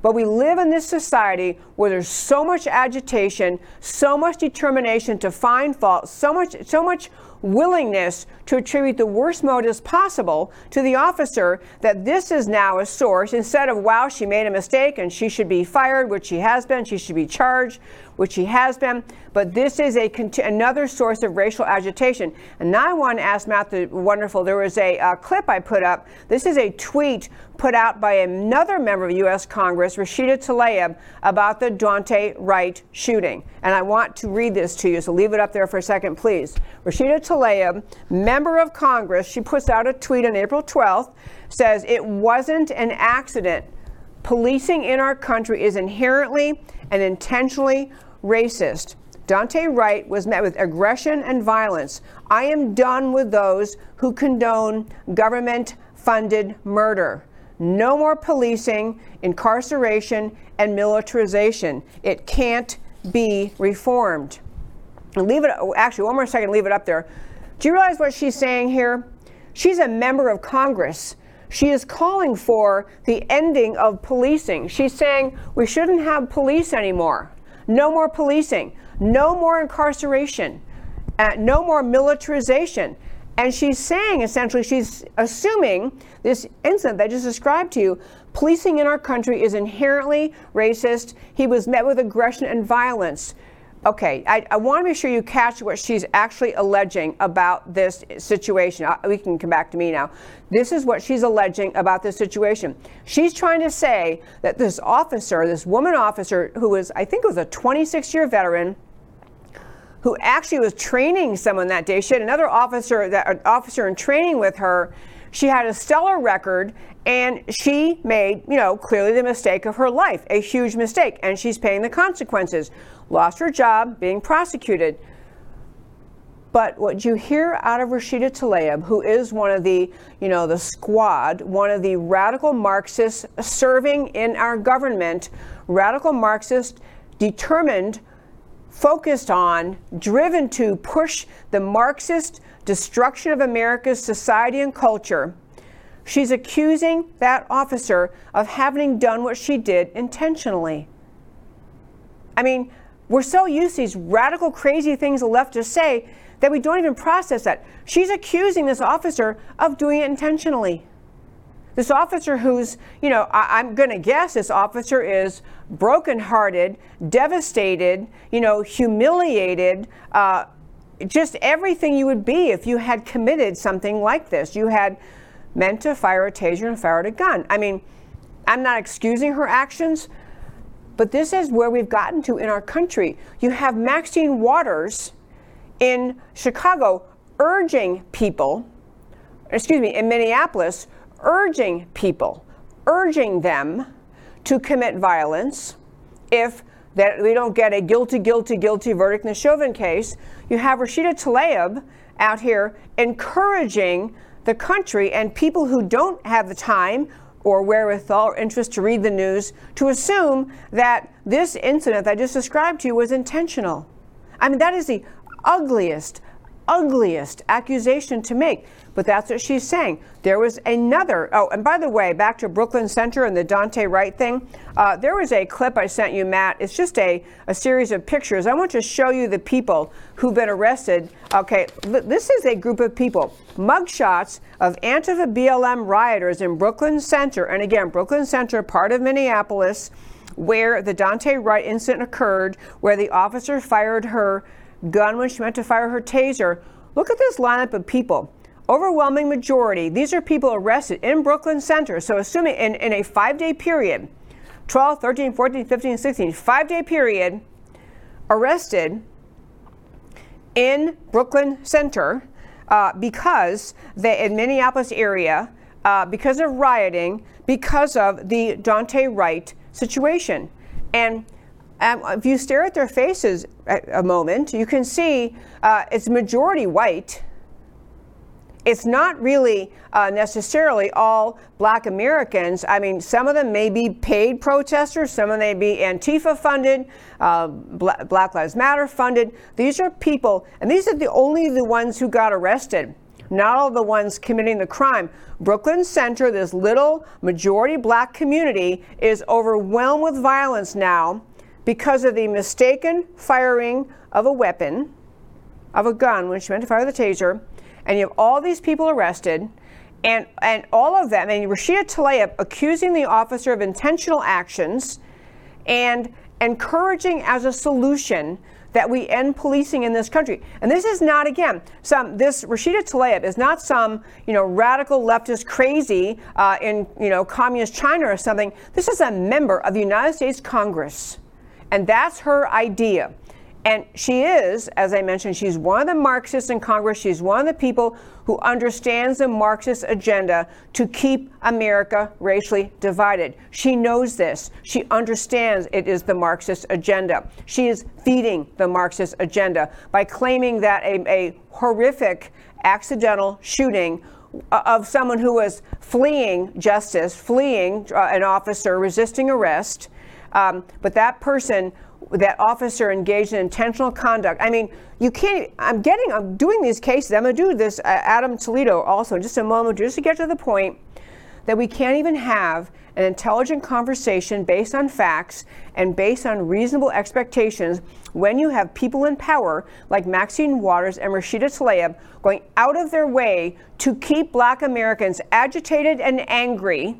but we live in this society where there's so much agitation, so much determination to find fault, so much, so much willingness to attribute the worst motives possible to the officer that this is now a source. Instead of wow she made a mistake and she should be fired which she has been she should be charged which she has been but this is a another source of racial agitation and now i want to ask matt the wonderful there was a uh, clip i put up this is a tweet put out by another member of U.S. Congress, Rashida Tlaib, about the Daunte Wright shooting. And I want to read this to you, so leave it up there for a second, please. Rashida Tlaib, member of Congress, she puts out a tweet on April 12th, says it wasn't an accident. Policing in our country is inherently and intentionally racist. Daunte Wright was met with aggression and violence. I am done with those who condone government funded murder. No more policing, incarceration, and militarization. It can't be reformed. Leave it, actually, one more second, leave it up there. Do you realize what she's saying here? She's a member of Congress. She is calling for the ending of policing. She's saying we shouldn't have police anymore. No more policing. No more incarceration. Uh, no more militarization. And she's saying essentially, she's assuming this incident that I just described to you policing in our country is inherently racist. He was met with aggression and violence. Okay, I, I want to make sure you catch what she's actually alleging about this situation. I, we can come back to me now. This is what she's alleging about this situation. She's trying to say that this officer, this woman officer, who was, I think, it was a 26 year veteran, who actually was training someone that day. She had another officer, that officer in training with her. She had a stellar record, and she made, you know, clearly the mistake of her life, a huge mistake, and she's paying the consequences. Lost her job, being prosecuted. But what you hear out of Rashida Tlaib, who is one of the, you know, the squad, one of the radical Marxists serving in our government, radical Marxists determined focused on, driven to push the Marxist destruction of America's society and culture. She's accusing that officer of having done what she did intentionally. I mean, we're so used to these radical, crazy things the leftists say that we don't even process that. She's accusing this officer of doing it intentionally. This officer who's, you know, I, am going to guess this officer is brokenhearted, devastated, you know, humiliated, uh, just everything you would be if you had committed something like this. You had meant to fire a taser and fired a gun. I mean, I'm not excusing her actions, but this is where we've gotten to in our country. You have Maxine Waters in Chicago urging people, excuse me, in Minneapolis, urging people, urging them to commit violence if that we don't get a guilty, guilty, guilty verdict in the Chauvin case. You have Rashida Tlaib out here encouraging the country and people who don't have the time or wherewithal or interest to read the news to assume that this incident that I just described to you was intentional. I mean, that is the ugliest, ugliest accusation to make. But that's what she's saying. There was another. Oh, and by the way, back to Brooklyn Center and the Daunte Wright thing. Uh, there was a clip I sent you, Matt. It's just a, a series of pictures. I want to show you the people who've been arrested. Okay, this is a group of people. Mugshots of Antifa BLM rioters in Brooklyn Center. And again, Brooklyn Center, part of Minneapolis, where the Daunte Wright incident occurred, where the officer fired her gun when she meant to fire her taser. Look at this lineup of people overwhelming majority, these are people arrested in Brooklyn Center. So, assuming in, in a five day period 12, 13, 14, 15, 16, five day period, arrested in Brooklyn Center uh, because they, in Minneapolis area, uh, because of rioting, because of the Daunte Wright situation. And um, if you stare at their faces a, moment, you can see uh, it's majority white it's not really uh, necessarily all black Americans. I mean, some of them may be paid protesters, some of them may be Antifa funded, uh, Black Lives Matter funded. These are people, and these are the only the ones who got arrested. Not all the ones committing the crime. Brooklyn Center, this little majority black community, is overwhelmed with violence now because of the mistaken firing of a weapon, of a gun when she meant to fire the taser, and you have all these people arrested, and and all of them, and Rashida Tlaib accusing the officer of intentional actions, and encouraging as a solution that we end policing in this country. And this is not again some this Rashida Tlaib is not some you know radical leftist crazy uh, in you know communist China or something. This is a member of the United States Congress, and that's her idea. And she is, as I mentioned, she's one of the Marxists in Congress. She's one of the people who understands the Marxist agenda to keep America racially divided. She knows this. She understands it is the Marxist agenda. She is feeding the Marxist agenda by claiming that a, a horrific accidental shooting of someone who was fleeing justice, fleeing uh, an officer, resisting arrest, um, but that person that officer engaged in intentional conduct. I mean, you can't. I'm getting. I'm doing these cases. I'm going to do this. Uh, Adam Toledo also in just a moment, just to get to the point that we can't even have an intelligent conversation based on facts and based on reasonable expectations when you have people in power like Maxine Waters and Rashida Tlaib going out of their way to keep black Americans agitated and angry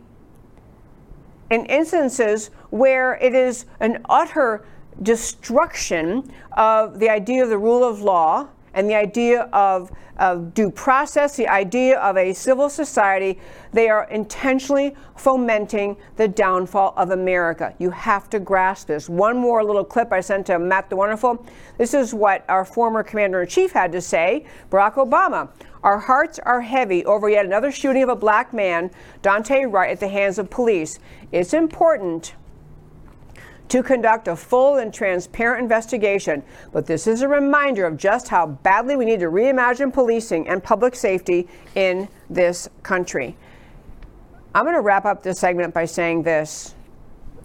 in instances where it is an utter destruction of the idea of the rule of law and the idea of, of due process, the idea of a civil society, they are intentionally fomenting the downfall of America. You have to grasp this. One more little clip I sent to Matt the Wonderful. This is what our former commander in chief had to say Barack Obama. Our hearts are heavy over yet another shooting of a black man, Daunte Wright, at the hands of police. It's important to conduct a full and transparent investigation. But this is a reminder of just how badly we need to reimagine policing and public safety in this country. I'm going to wrap up this segment by saying this.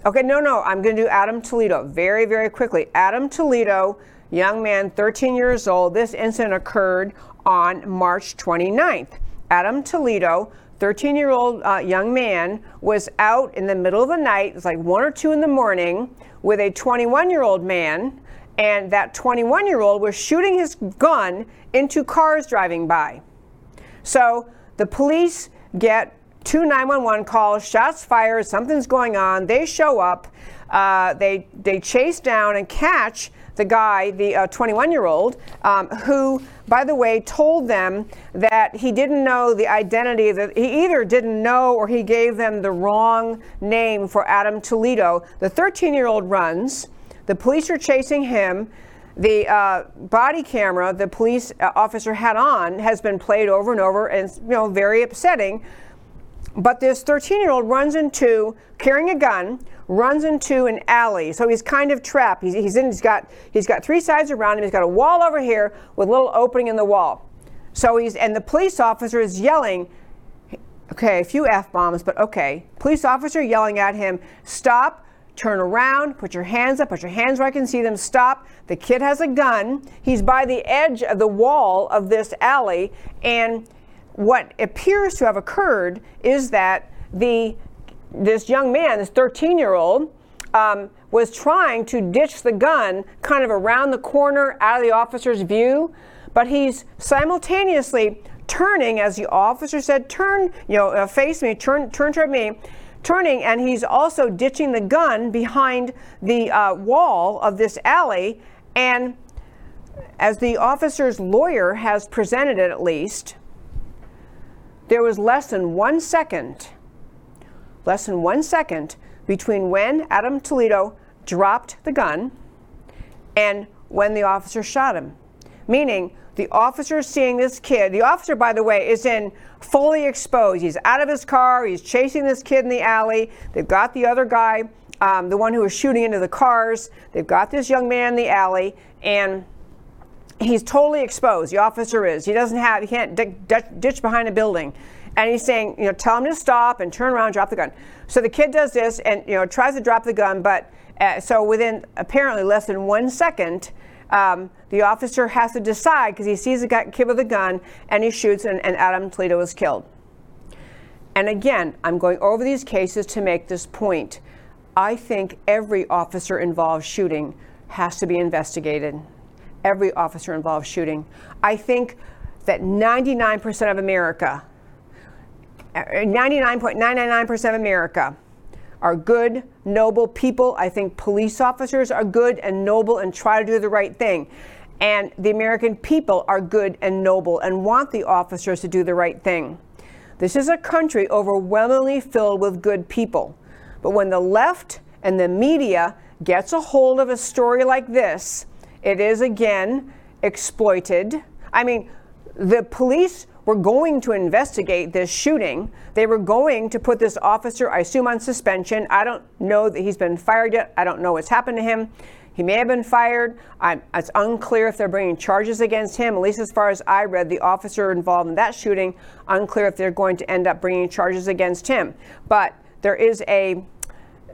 Okay, no, no, I'm going to do Adam Toledo very, very quickly. Adam Toledo, young man, 13 years old. This incident occurred on March 29th. Adam Toledo 13 year old uh, young man was out in the middle of the night, it's like one or two in the morning, with a 21 year old man and that 21 year old was shooting his gun into cars driving by. So the police get two 911 calls, shots fired, something's going on. They show up, uh, they, they chase down and catch the guy, the 21 uh, year old, um, who, by the way, told them that he didn't know the identity, that he either didn't know or he gave them the wrong name for Adam Toledo. The 13 year old runs, the police are chasing him. The uh, body camera the police uh, officer had on has been played over and over, and you know, very upsetting. But this 13 year old runs into, carrying a gun, runs into an alley. So he's kind of trapped. He's, he's, in, he's, got, he's got three sides around him. He's got a wall over here with a little opening in the wall. So he's, and the police officer is yelling, okay, a few F bombs, but okay. Police officer yelling at him, stop, turn around, put your hands up, put your hands where I can see them, stop. The kid has a gun. He's by the edge of the wall of this alley, and what appears to have occurred is that the this young man, this 13 year old, um, was trying to ditch the gun kind of around the corner out of the officer's view, but he's simultaneously turning, as the officer said, turn, you know, uh, face me, turn, turn toward me, turning, and he's also ditching the gun behind the uh, wall of this alley. And as the officer's lawyer has presented it, at least, there was less than one second, less than one second between when Adam Toledo dropped the gun and when the officer shot him. Meaning, the officer is seeing this kid, the officer, by the way, is in fully exposed. He's out of his car, he's chasing this kid in the alley. They've got the other guy, um, the one who was shooting into the cars. They've got this young man in the alley, and he's totally exposed. The officer is. He doesn't have. He can't ditch behind a building. And he's saying, you know, tell him to stop and turn around, drop the gun. So the kid does this and you know tries to drop the gun, but uh, so within apparently less than one second, um, the officer has to decide because he sees the kid with a gun and he shoots, and, and Adam Toledo is killed. And again, I'm going over these cases to make this point. I think every officer involved shooting has to be investigated every officer involved shooting. I think that 99% of America, 99.999% of America, are good, noble people. I think police officers are good and noble and try to do the right thing. And the American people are good and noble and want the officers to do the right thing. This is a country overwhelmingly filled with good people. But when the left and the media gets a hold of a story like this, it is again exploited. I mean, the police were going to investigate this shooting. They were going to put this officer, I assume, on suspension. I don't know that he's been fired yet. I don't know what's happened to him. He may have been fired. I'm, it's unclear if they're bringing charges against him, at least as far as I read, the officer involved in that shooting. Unclear if they're going to end up bringing charges against him. But there is a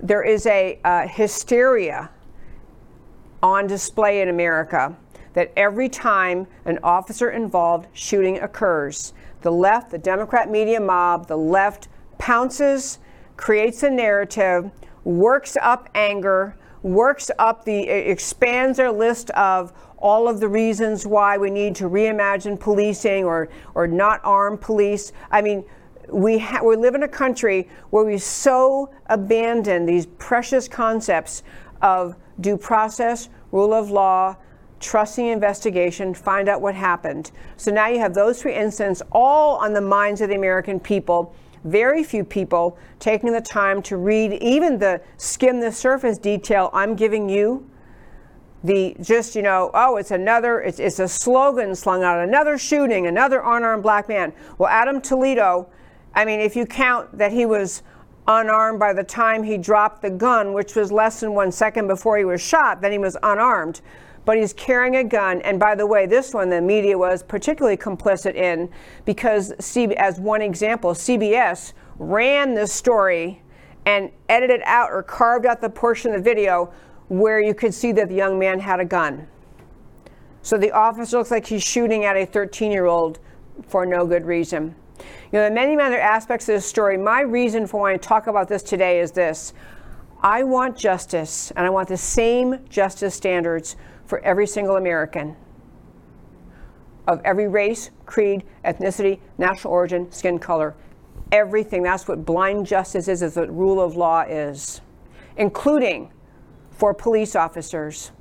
there is a uh, hysteria on display in America that every time an officer involved shooting occurs, the left, the Democrat media mob, the left pounces, creates a narrative, works up anger, works up the, expands their list of all of the reasons why we need to reimagine policing or, or not arm police. I mean, we, ha- we live in a country where we so abandon these precious concepts of due process, rule of law, trusting investigation, find out what happened. So now you have those three incidents all on the minds of the American people. Very few people taking the time to read even the skim the surface detail I'm giving you. The just, you know, oh, it's another, it's, it's a slogan slung out, another shooting, another unarmed black man. Well, Adam Toledo, I mean, if you count that he was unarmed by the time he dropped the gun, which was less than one second before he was shot, then he was unarmed. But he's carrying a gun. And by the way, this one the media was particularly complicit in because, as one example, CBS ran this story and edited out or carved out the portion of the video where you could see that the young man had a gun. So the officer looks like he's shooting at a 13 year old for no good reason. You know, there are many other aspects of this story. My reason for wanting to talk about this today is this I want justice, and I want the same justice standards for every single American of every race, creed, ethnicity, national origin, skin color. Everything. That's what blind justice is, is what rule of law is, including for police officers,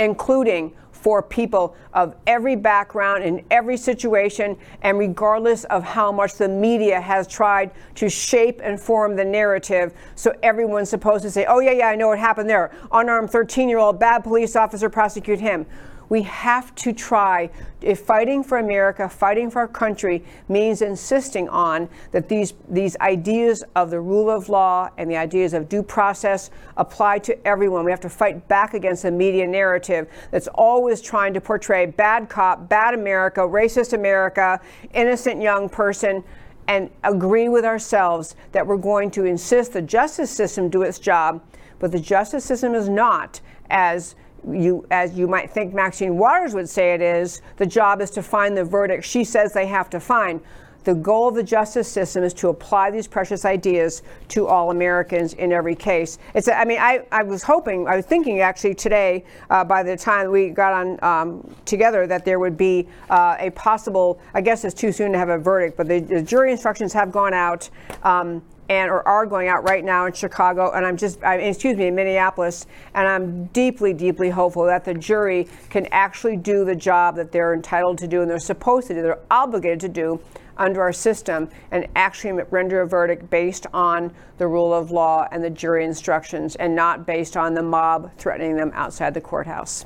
including for people of every background in every situation, and regardless of how much the media has tried to shape and form the narrative. So everyone's supposed to say, oh, yeah, yeah, I know what happened there. Unarmed 13 year old bad police officer, prosecute him. We have to try, if fighting for America, fighting for our country means insisting on that these, these ideas of the rule of law and the ideas of due process apply to everyone. We have to fight back against the media narrative that's always trying to portray bad cop, bad America, racist America, innocent young person and agree with ourselves that we're going to insist the justice system do its job, but the justice system is not as you, as you might think Maxine Waters would say it is, the job is to find the verdict she says they have to find. The goal of the justice system is to apply these precious ideas to all Americans in every case. It's, I mean, I, I was hoping, I was thinking actually today, uh, by the time we got on um, together, that there would be uh, a possible, I guess it's too soon to have a verdict, but the, the jury instructions have gone out. Um, and or are going out right now in Chicago, and I'm just, I, excuse me, in Minneapolis, and I'm deeply, deeply hopeful that the jury can actually do the job that they're entitled to do and they're supposed to do, they're obligated to do under our system, and actually render a verdict based on the rule of law and the jury instructions, and not based on the mob threatening them outside the courthouse.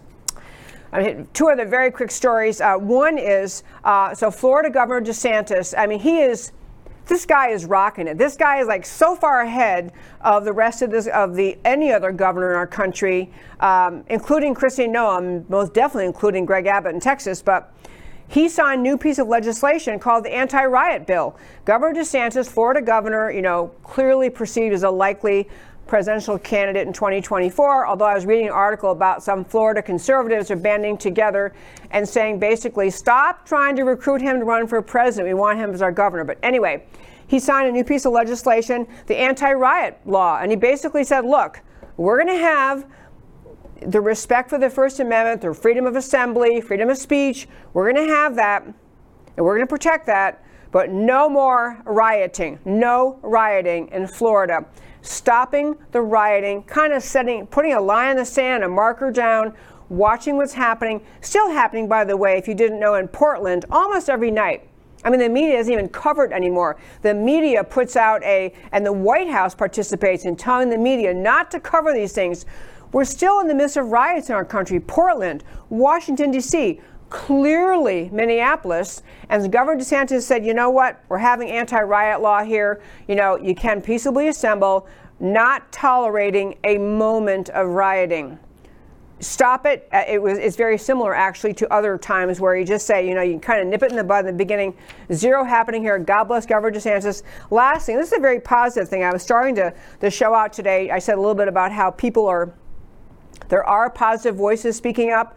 I mean, two other very quick stories. Uh, one is uh, so Florida Governor DeSantis. I mean, he is this guy is rocking it. This guy is like so far ahead of the rest of this of the any other governor in our country, um, including Kristi Noem, most definitely including Greg Abbott in Texas, but. He signed a new piece of legislation called the anti-riot bill. Governor DeSantis, Florida governor, you know, clearly perceived as a likely presidential candidate in 2024. Although I was reading an article about some Florida conservatives are banding together and saying basically, stop trying to recruit him to run for president. We want him as our governor. But anyway, he signed a new piece of legislation, the anti riot law. And he basically said, look, we're going to have the respect for the First Amendment, the freedom of assembly, freedom of speech. We're going to have that, and we're going to protect that. But no more rioting, no rioting in Florida stopping the rioting, kind of setting, putting a line in the sand, a marker down, watching what's happening. Still happening, by the way, if you didn't know, in Portland almost every night. I mean, the media isn't even covered anymore. The media puts out a, and the White House participates in telling the media not to cover these things. We're still in the midst of riots in our country. Portland, Washington, D.C., clearly Minneapolis. And Governor DeSantis said, you know what? We're having anti riot law here. You know, you can peaceably assemble, not tolerating a moment of rioting. Stop it. Uh, it was. It's very similar, actually, to other times where you just say, you know, you kind of nip it in the bud in the beginning. Zero happening here. God bless Governor DeSantis. Last thing, this is a very positive thing. I was starting to the show out today. I said a little bit about how people are. There are positive voices speaking up.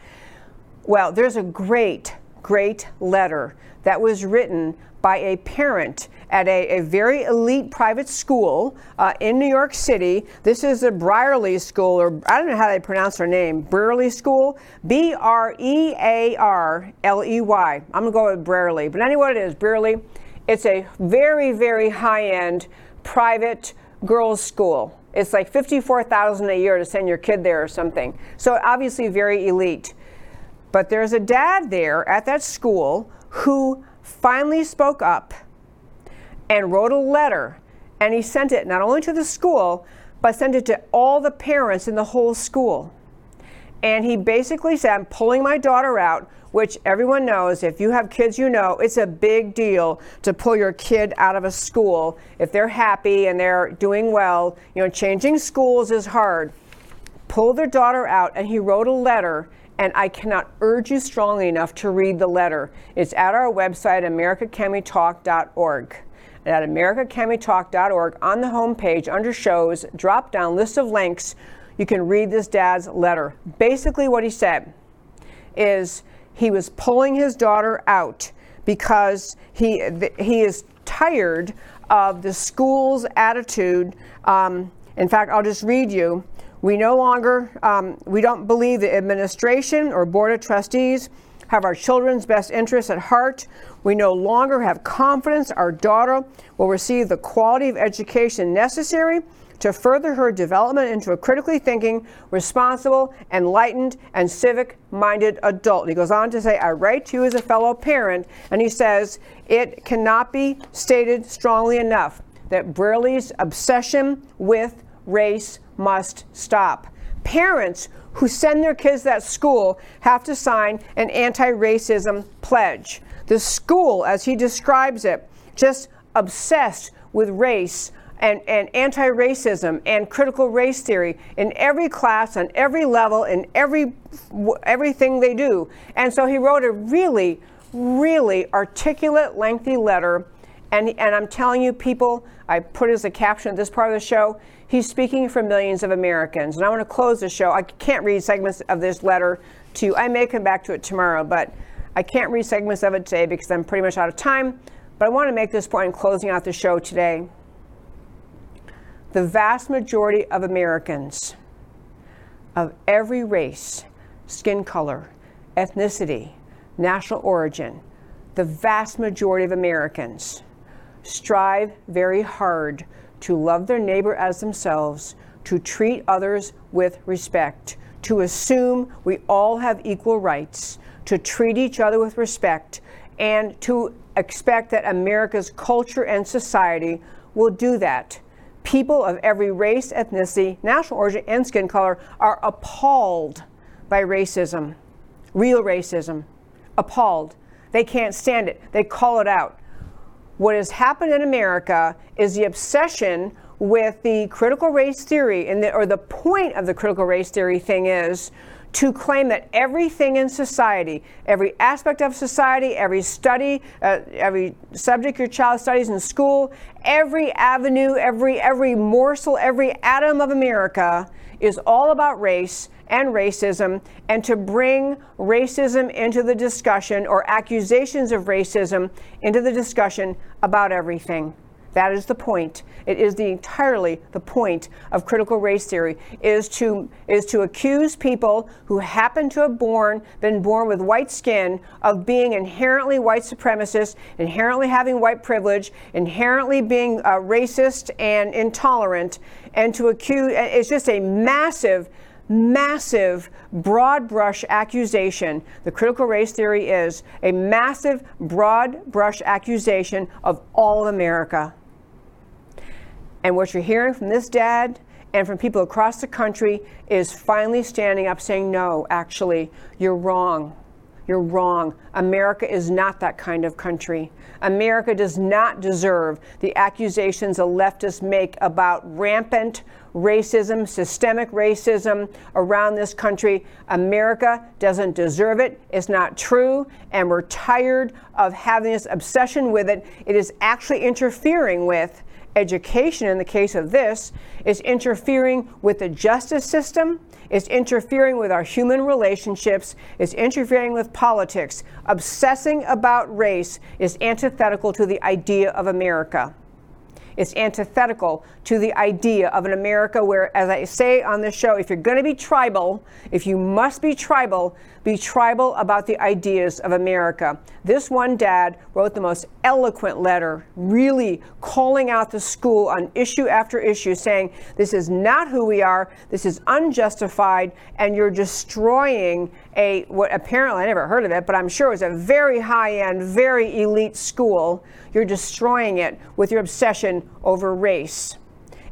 Well, there's a great, great letter that was written by a parent at a, a very elite private school uh, in New York City. This is the Brierley School, or I don't know how they pronounce their name. Brearley School? B R E A R L E Y. I'm going to go with Brearley. But anyway, it is, Brearley. It's a very, very high end private girls' school. It's like 54,000 a year to send your kid there or something. So obviously very elite. But there's a dad there at that school who finally spoke up and wrote a letter. And he sent it not only to the school, but sent it to all the parents in the whole school. And he basically said, I'm pulling my daughter out, which everyone knows, if you have kids, you know, it's a big deal to pull your kid out of a school if they're happy and they're doing well. You know, changing schools is hard. Pull their daughter out, and he wrote a letter and I cannot urge you strongly enough to read the letter. It's at our website, americacanwetalk.org. And at americacanwetalk.org, on the homepage, under shows, drop down list of links, you can read this dad's letter. Basically, what he said is he was pulling his daughter out because he, he is tired of the school's attitude. Um, in fact, I'll just read you We no longer, um, we don't believe the administration or board of trustees have our children's best interests at heart. We no longer have confidence our daughter will receive the quality of education necessary to further her development into a critically thinking, responsible, enlightened, and civic minded adult. He goes on to say, I write to you as a fellow parent, and he says, it cannot be stated strongly enough that Brearley's obsession with race must stop. Parents who send their kids that school have to sign an anti racism pledge. The school, as he describes it, just obsessed with race and, and anti racism and critical race theory in every class, on every level, in every, everything they do. And so he wrote a really, really articulate, lengthy letter. And, and I'm telling you, people, I put as a caption at this part of the show, he's speaking for millions of Americans. And I want to close the show. I can't read segments of this letter to. I may come back to it tomorrow, but I can't read segments of it today because I'm pretty much out of time. But I want to make this point in closing out the show today. The vast majority of Americans of every race, skin color, ethnicity, national origin, the vast majority of Americans strive very hard to love their neighbor as themselves, to treat others with respect, to assume we all have equal rights, to treat each other with respect, and to expect that America's culture and society will do that. People of every race, ethnicity, national origin, and skin color are appalled by racism, real racism, appalled. They can't stand it. They call it out. What has happened in America is the obsession with the critical race theory, and the, or the point of the critical race theory thing is to claim that everything in society, every aspect of society, every study, uh, every subject your child studies in school, every avenue, every every morsel, every atom of America is all about race and racism, and to bring racism into the discussion or accusations of racism into the discussion about everything. That is the point. It is the entirely the point of critical race theory is to is to accuse people who happen to have born been born with white skin of being inherently white supremacists, inherently having white privilege, inherently being uh, racist and intolerant, and to accuse it's just a massive massive broad brush accusation. The critical race theory is a massive broad brush accusation of all of America. And what you're hearing from this dad and from people across the country is finally standing up saying, no, actually, you're wrong. You're wrong. America is not that kind of country. America does not deserve the accusations the leftists make about rampant racism, systemic racism around this country. America doesn't deserve it. It's not true. And we're tired of having this obsession with it. It is actually interfering with education in the case of this, is interfering with the justice system, is interfering with our human relationships, is interfering with politics. Obsessing about race is antithetical to the idea of America. It's antithetical to the idea of an America where, as I say on this show, if you're going to be tribal, if you must be tribal, be tribal about the ideas of America. This one dad wrote the most eloquent letter, really calling out the school on issue after issue, saying, This is not who we are, this is unjustified, and you're destroying a, what apparently I never heard of it, but I'm sure it was a very high end, very elite school. You're destroying it with your obsession over race.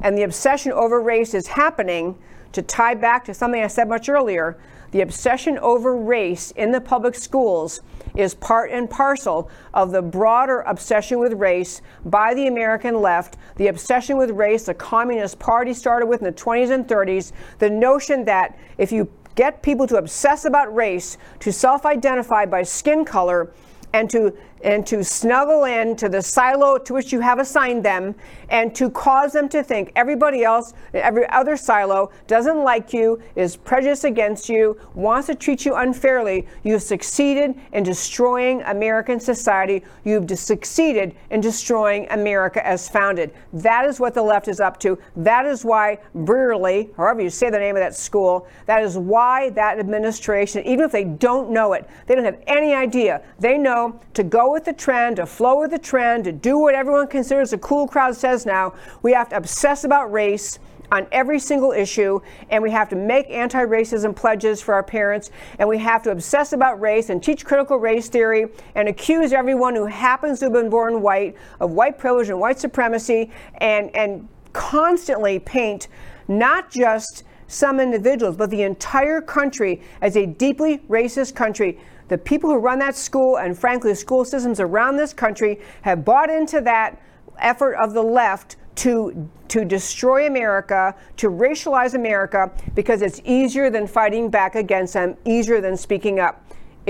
And the obsession over race is happening to tie back to something I said much earlier the obsession over race in the public schools is part and parcel of the broader obsession with race by the American left, the obsession with race the Communist Party started with in the 20s and 30s, the notion that if you get people to obsess about race, to self identify by skin color, and to and to snuggle in to the silo to which you have assigned them and to cause them to think everybody else, every other silo doesn't like you, is prejudiced against you, wants to treat you unfairly, you've succeeded in destroying American society. You've succeeded in destroying America as founded. That is what the left is up to. That is why Brearley, however you say the name of that school, that is why that administration, even if they don't know it, they don't have any idea. They know to go with the trend, to flow with the trend, to do what everyone considers a cool crowd says now. We have to obsess about race on every single issue, and we have to make anti racism pledges for our parents, and we have to obsess about race and teach critical race theory and accuse everyone who happens to have been born white of white privilege and white supremacy and, and constantly paint not just some individuals, but the entire country as a deeply racist country. The people who run that school and, frankly, the school systems around this country have bought into that effort of the left to to destroy America, to racialize America, because it's easier than fighting back against them, easier than speaking up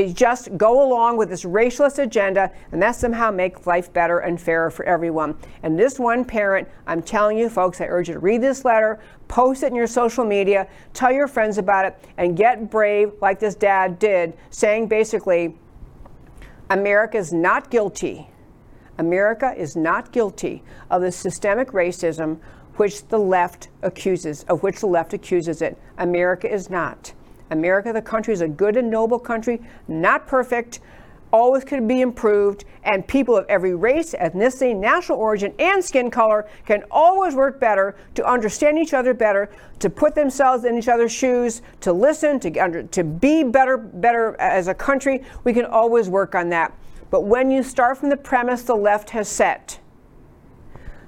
is just go along with this racialist agenda and that somehow make life better and fairer for everyone. And this one parent, I'm telling you folks, I urge you to read this letter, post it in your social media, tell your friends about it, and get brave like this dad did, saying basically, America is not guilty. America is not guilty of the systemic racism which the left accuses, of which the left accuses it. America is not. America, the country, is a good and noble country, not perfect, always could be improved, and people of every race, ethnicity, national origin, and skin color can always work better to understand each other better, to put themselves in each other's shoes, to listen, to, under, to be better, better as a country. We can always work on that. But when you start from the premise the left has set,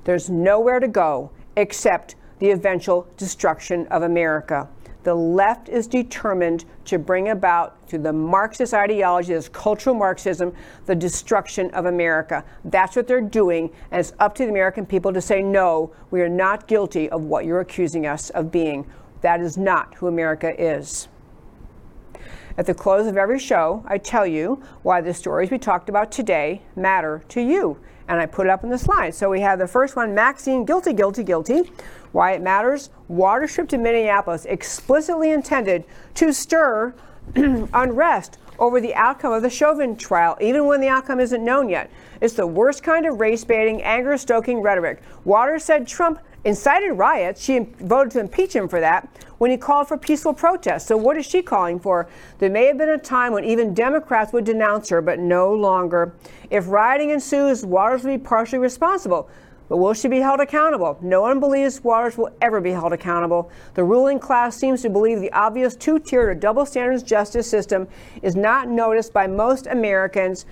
there's nowhere to go except the eventual destruction of America. The left is determined to bring about, through the Marxist ideology, this cultural Marxism, the destruction of America. That's what they're doing, and it's up to the American people to say, no, we are not guilty of what you're accusing us of being. That is not who America is. At the close of every show, I tell you why the stories we talked about today matter to you. And I put it up in the slide. So we have the first one Maxine, guilty, guilty, guilty. Why it matters Waters' trip to Minneapolis explicitly intended to stir *clears throat* unrest over the outcome of the Chauvin trial, even when the outcome isn't known yet. It's the worst kind of race baiting, anger stoking rhetoric. Waters said Trump incited riots. She voted to impeach him for that when he called for peaceful protests. So, what is she calling for? There may have been a time when even Democrats would denounce her, but no longer. If rioting ensues, Waters will be partially responsible. But will she be held accountable? No one believes Waters will ever be held accountable. The ruling class seems to believe the obvious two tiered or double standards justice system is not noticed by most Americans,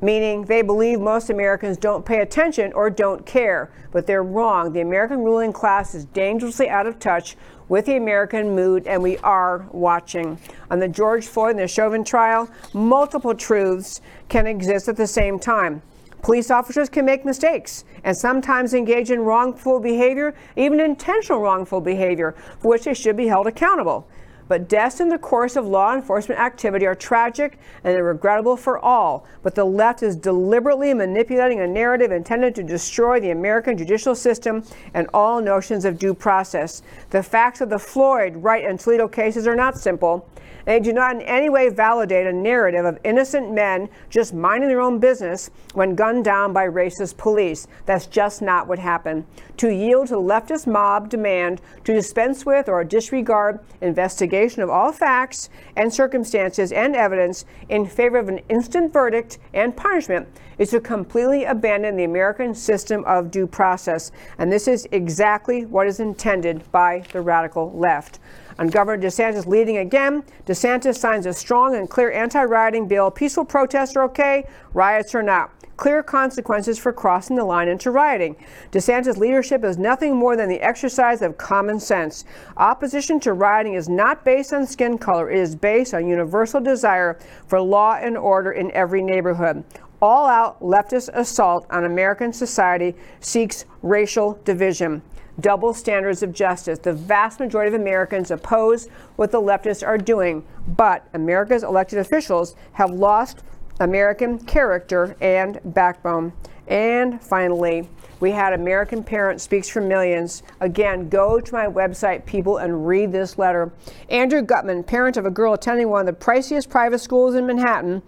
meaning they believe most Americans don't pay attention or don't care. But they're wrong. The American ruling class is dangerously out of touch with the American mood, and we are watching. On the George Floyd and the Chauvin trial, multiple truths can exist at the same time. Police officers can make mistakes and sometimes engage in wrongful behavior, even intentional wrongful behavior, for which they should be held accountable. But deaths in the course of law enforcement activity are tragic and they're regrettable for all. But the left is deliberately manipulating a narrative intended to destroy the American judicial system and all notions of due process. The facts of the Floyd, Wright, and Toledo cases are not simple. They do not in any way validate a narrative of innocent men just minding their own business when gunned down by racist police. That's just not what happened. To yield to leftist mob demand to dispense with or disregard investigation of all facts and circumstances and evidence in favor of an instant verdict and punishment is to completely abandon the American system of due process. And this is exactly what is intended by the radical left. On Governor DeSantis leading again, DeSantis signs a strong and clear anti rioting bill. Peaceful protests are okay, riots are not. Clear consequences for crossing the line into rioting. DeSantis' leadership is nothing more than the exercise of common sense. Opposition to rioting is not based on skin color, it is based on universal desire for law and order in every neighborhood all out leftist assault on American society seeks racial division double standards of justice. The vast majority of Americans oppose what the leftists are doing, but America's elected officials have lost American character and backbone. And finally, we had American Parent Speaks for Millions. Again, go to my website, people, and read this letter. Andrew Gutmann, parent of a girl attending one of the priciest private schools in Manhattan,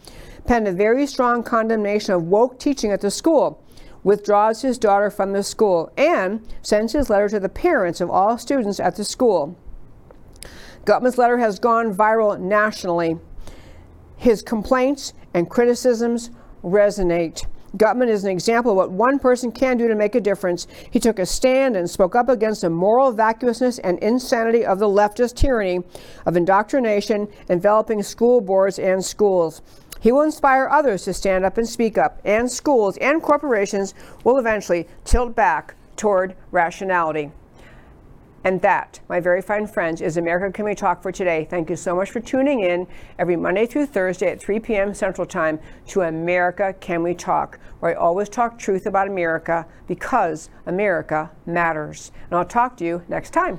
penned a very strong condemnation of woke teaching at the school, withdraws his daughter from the school, and sends his letter to the parents of all students at the school. Gutmann's letter has gone viral nationally. His complaints and criticisms resonate. Gutmann is an example of what one person can do to make a difference. He took a stand and spoke up against the moral vacuousness and insanity of the leftist tyranny of indoctrination enveloping school boards and schools. He will inspire others to stand up and speak up, and schools and corporations will eventually tilt back toward rationality. And that, my very fine friends, is America Can We Talk for today. Thank you so much for tuning in every Monday through Thursday at 3 p.m. Central Time to America Can We Talk, where I always talk truth about America because America matters. And I'll talk to you next time.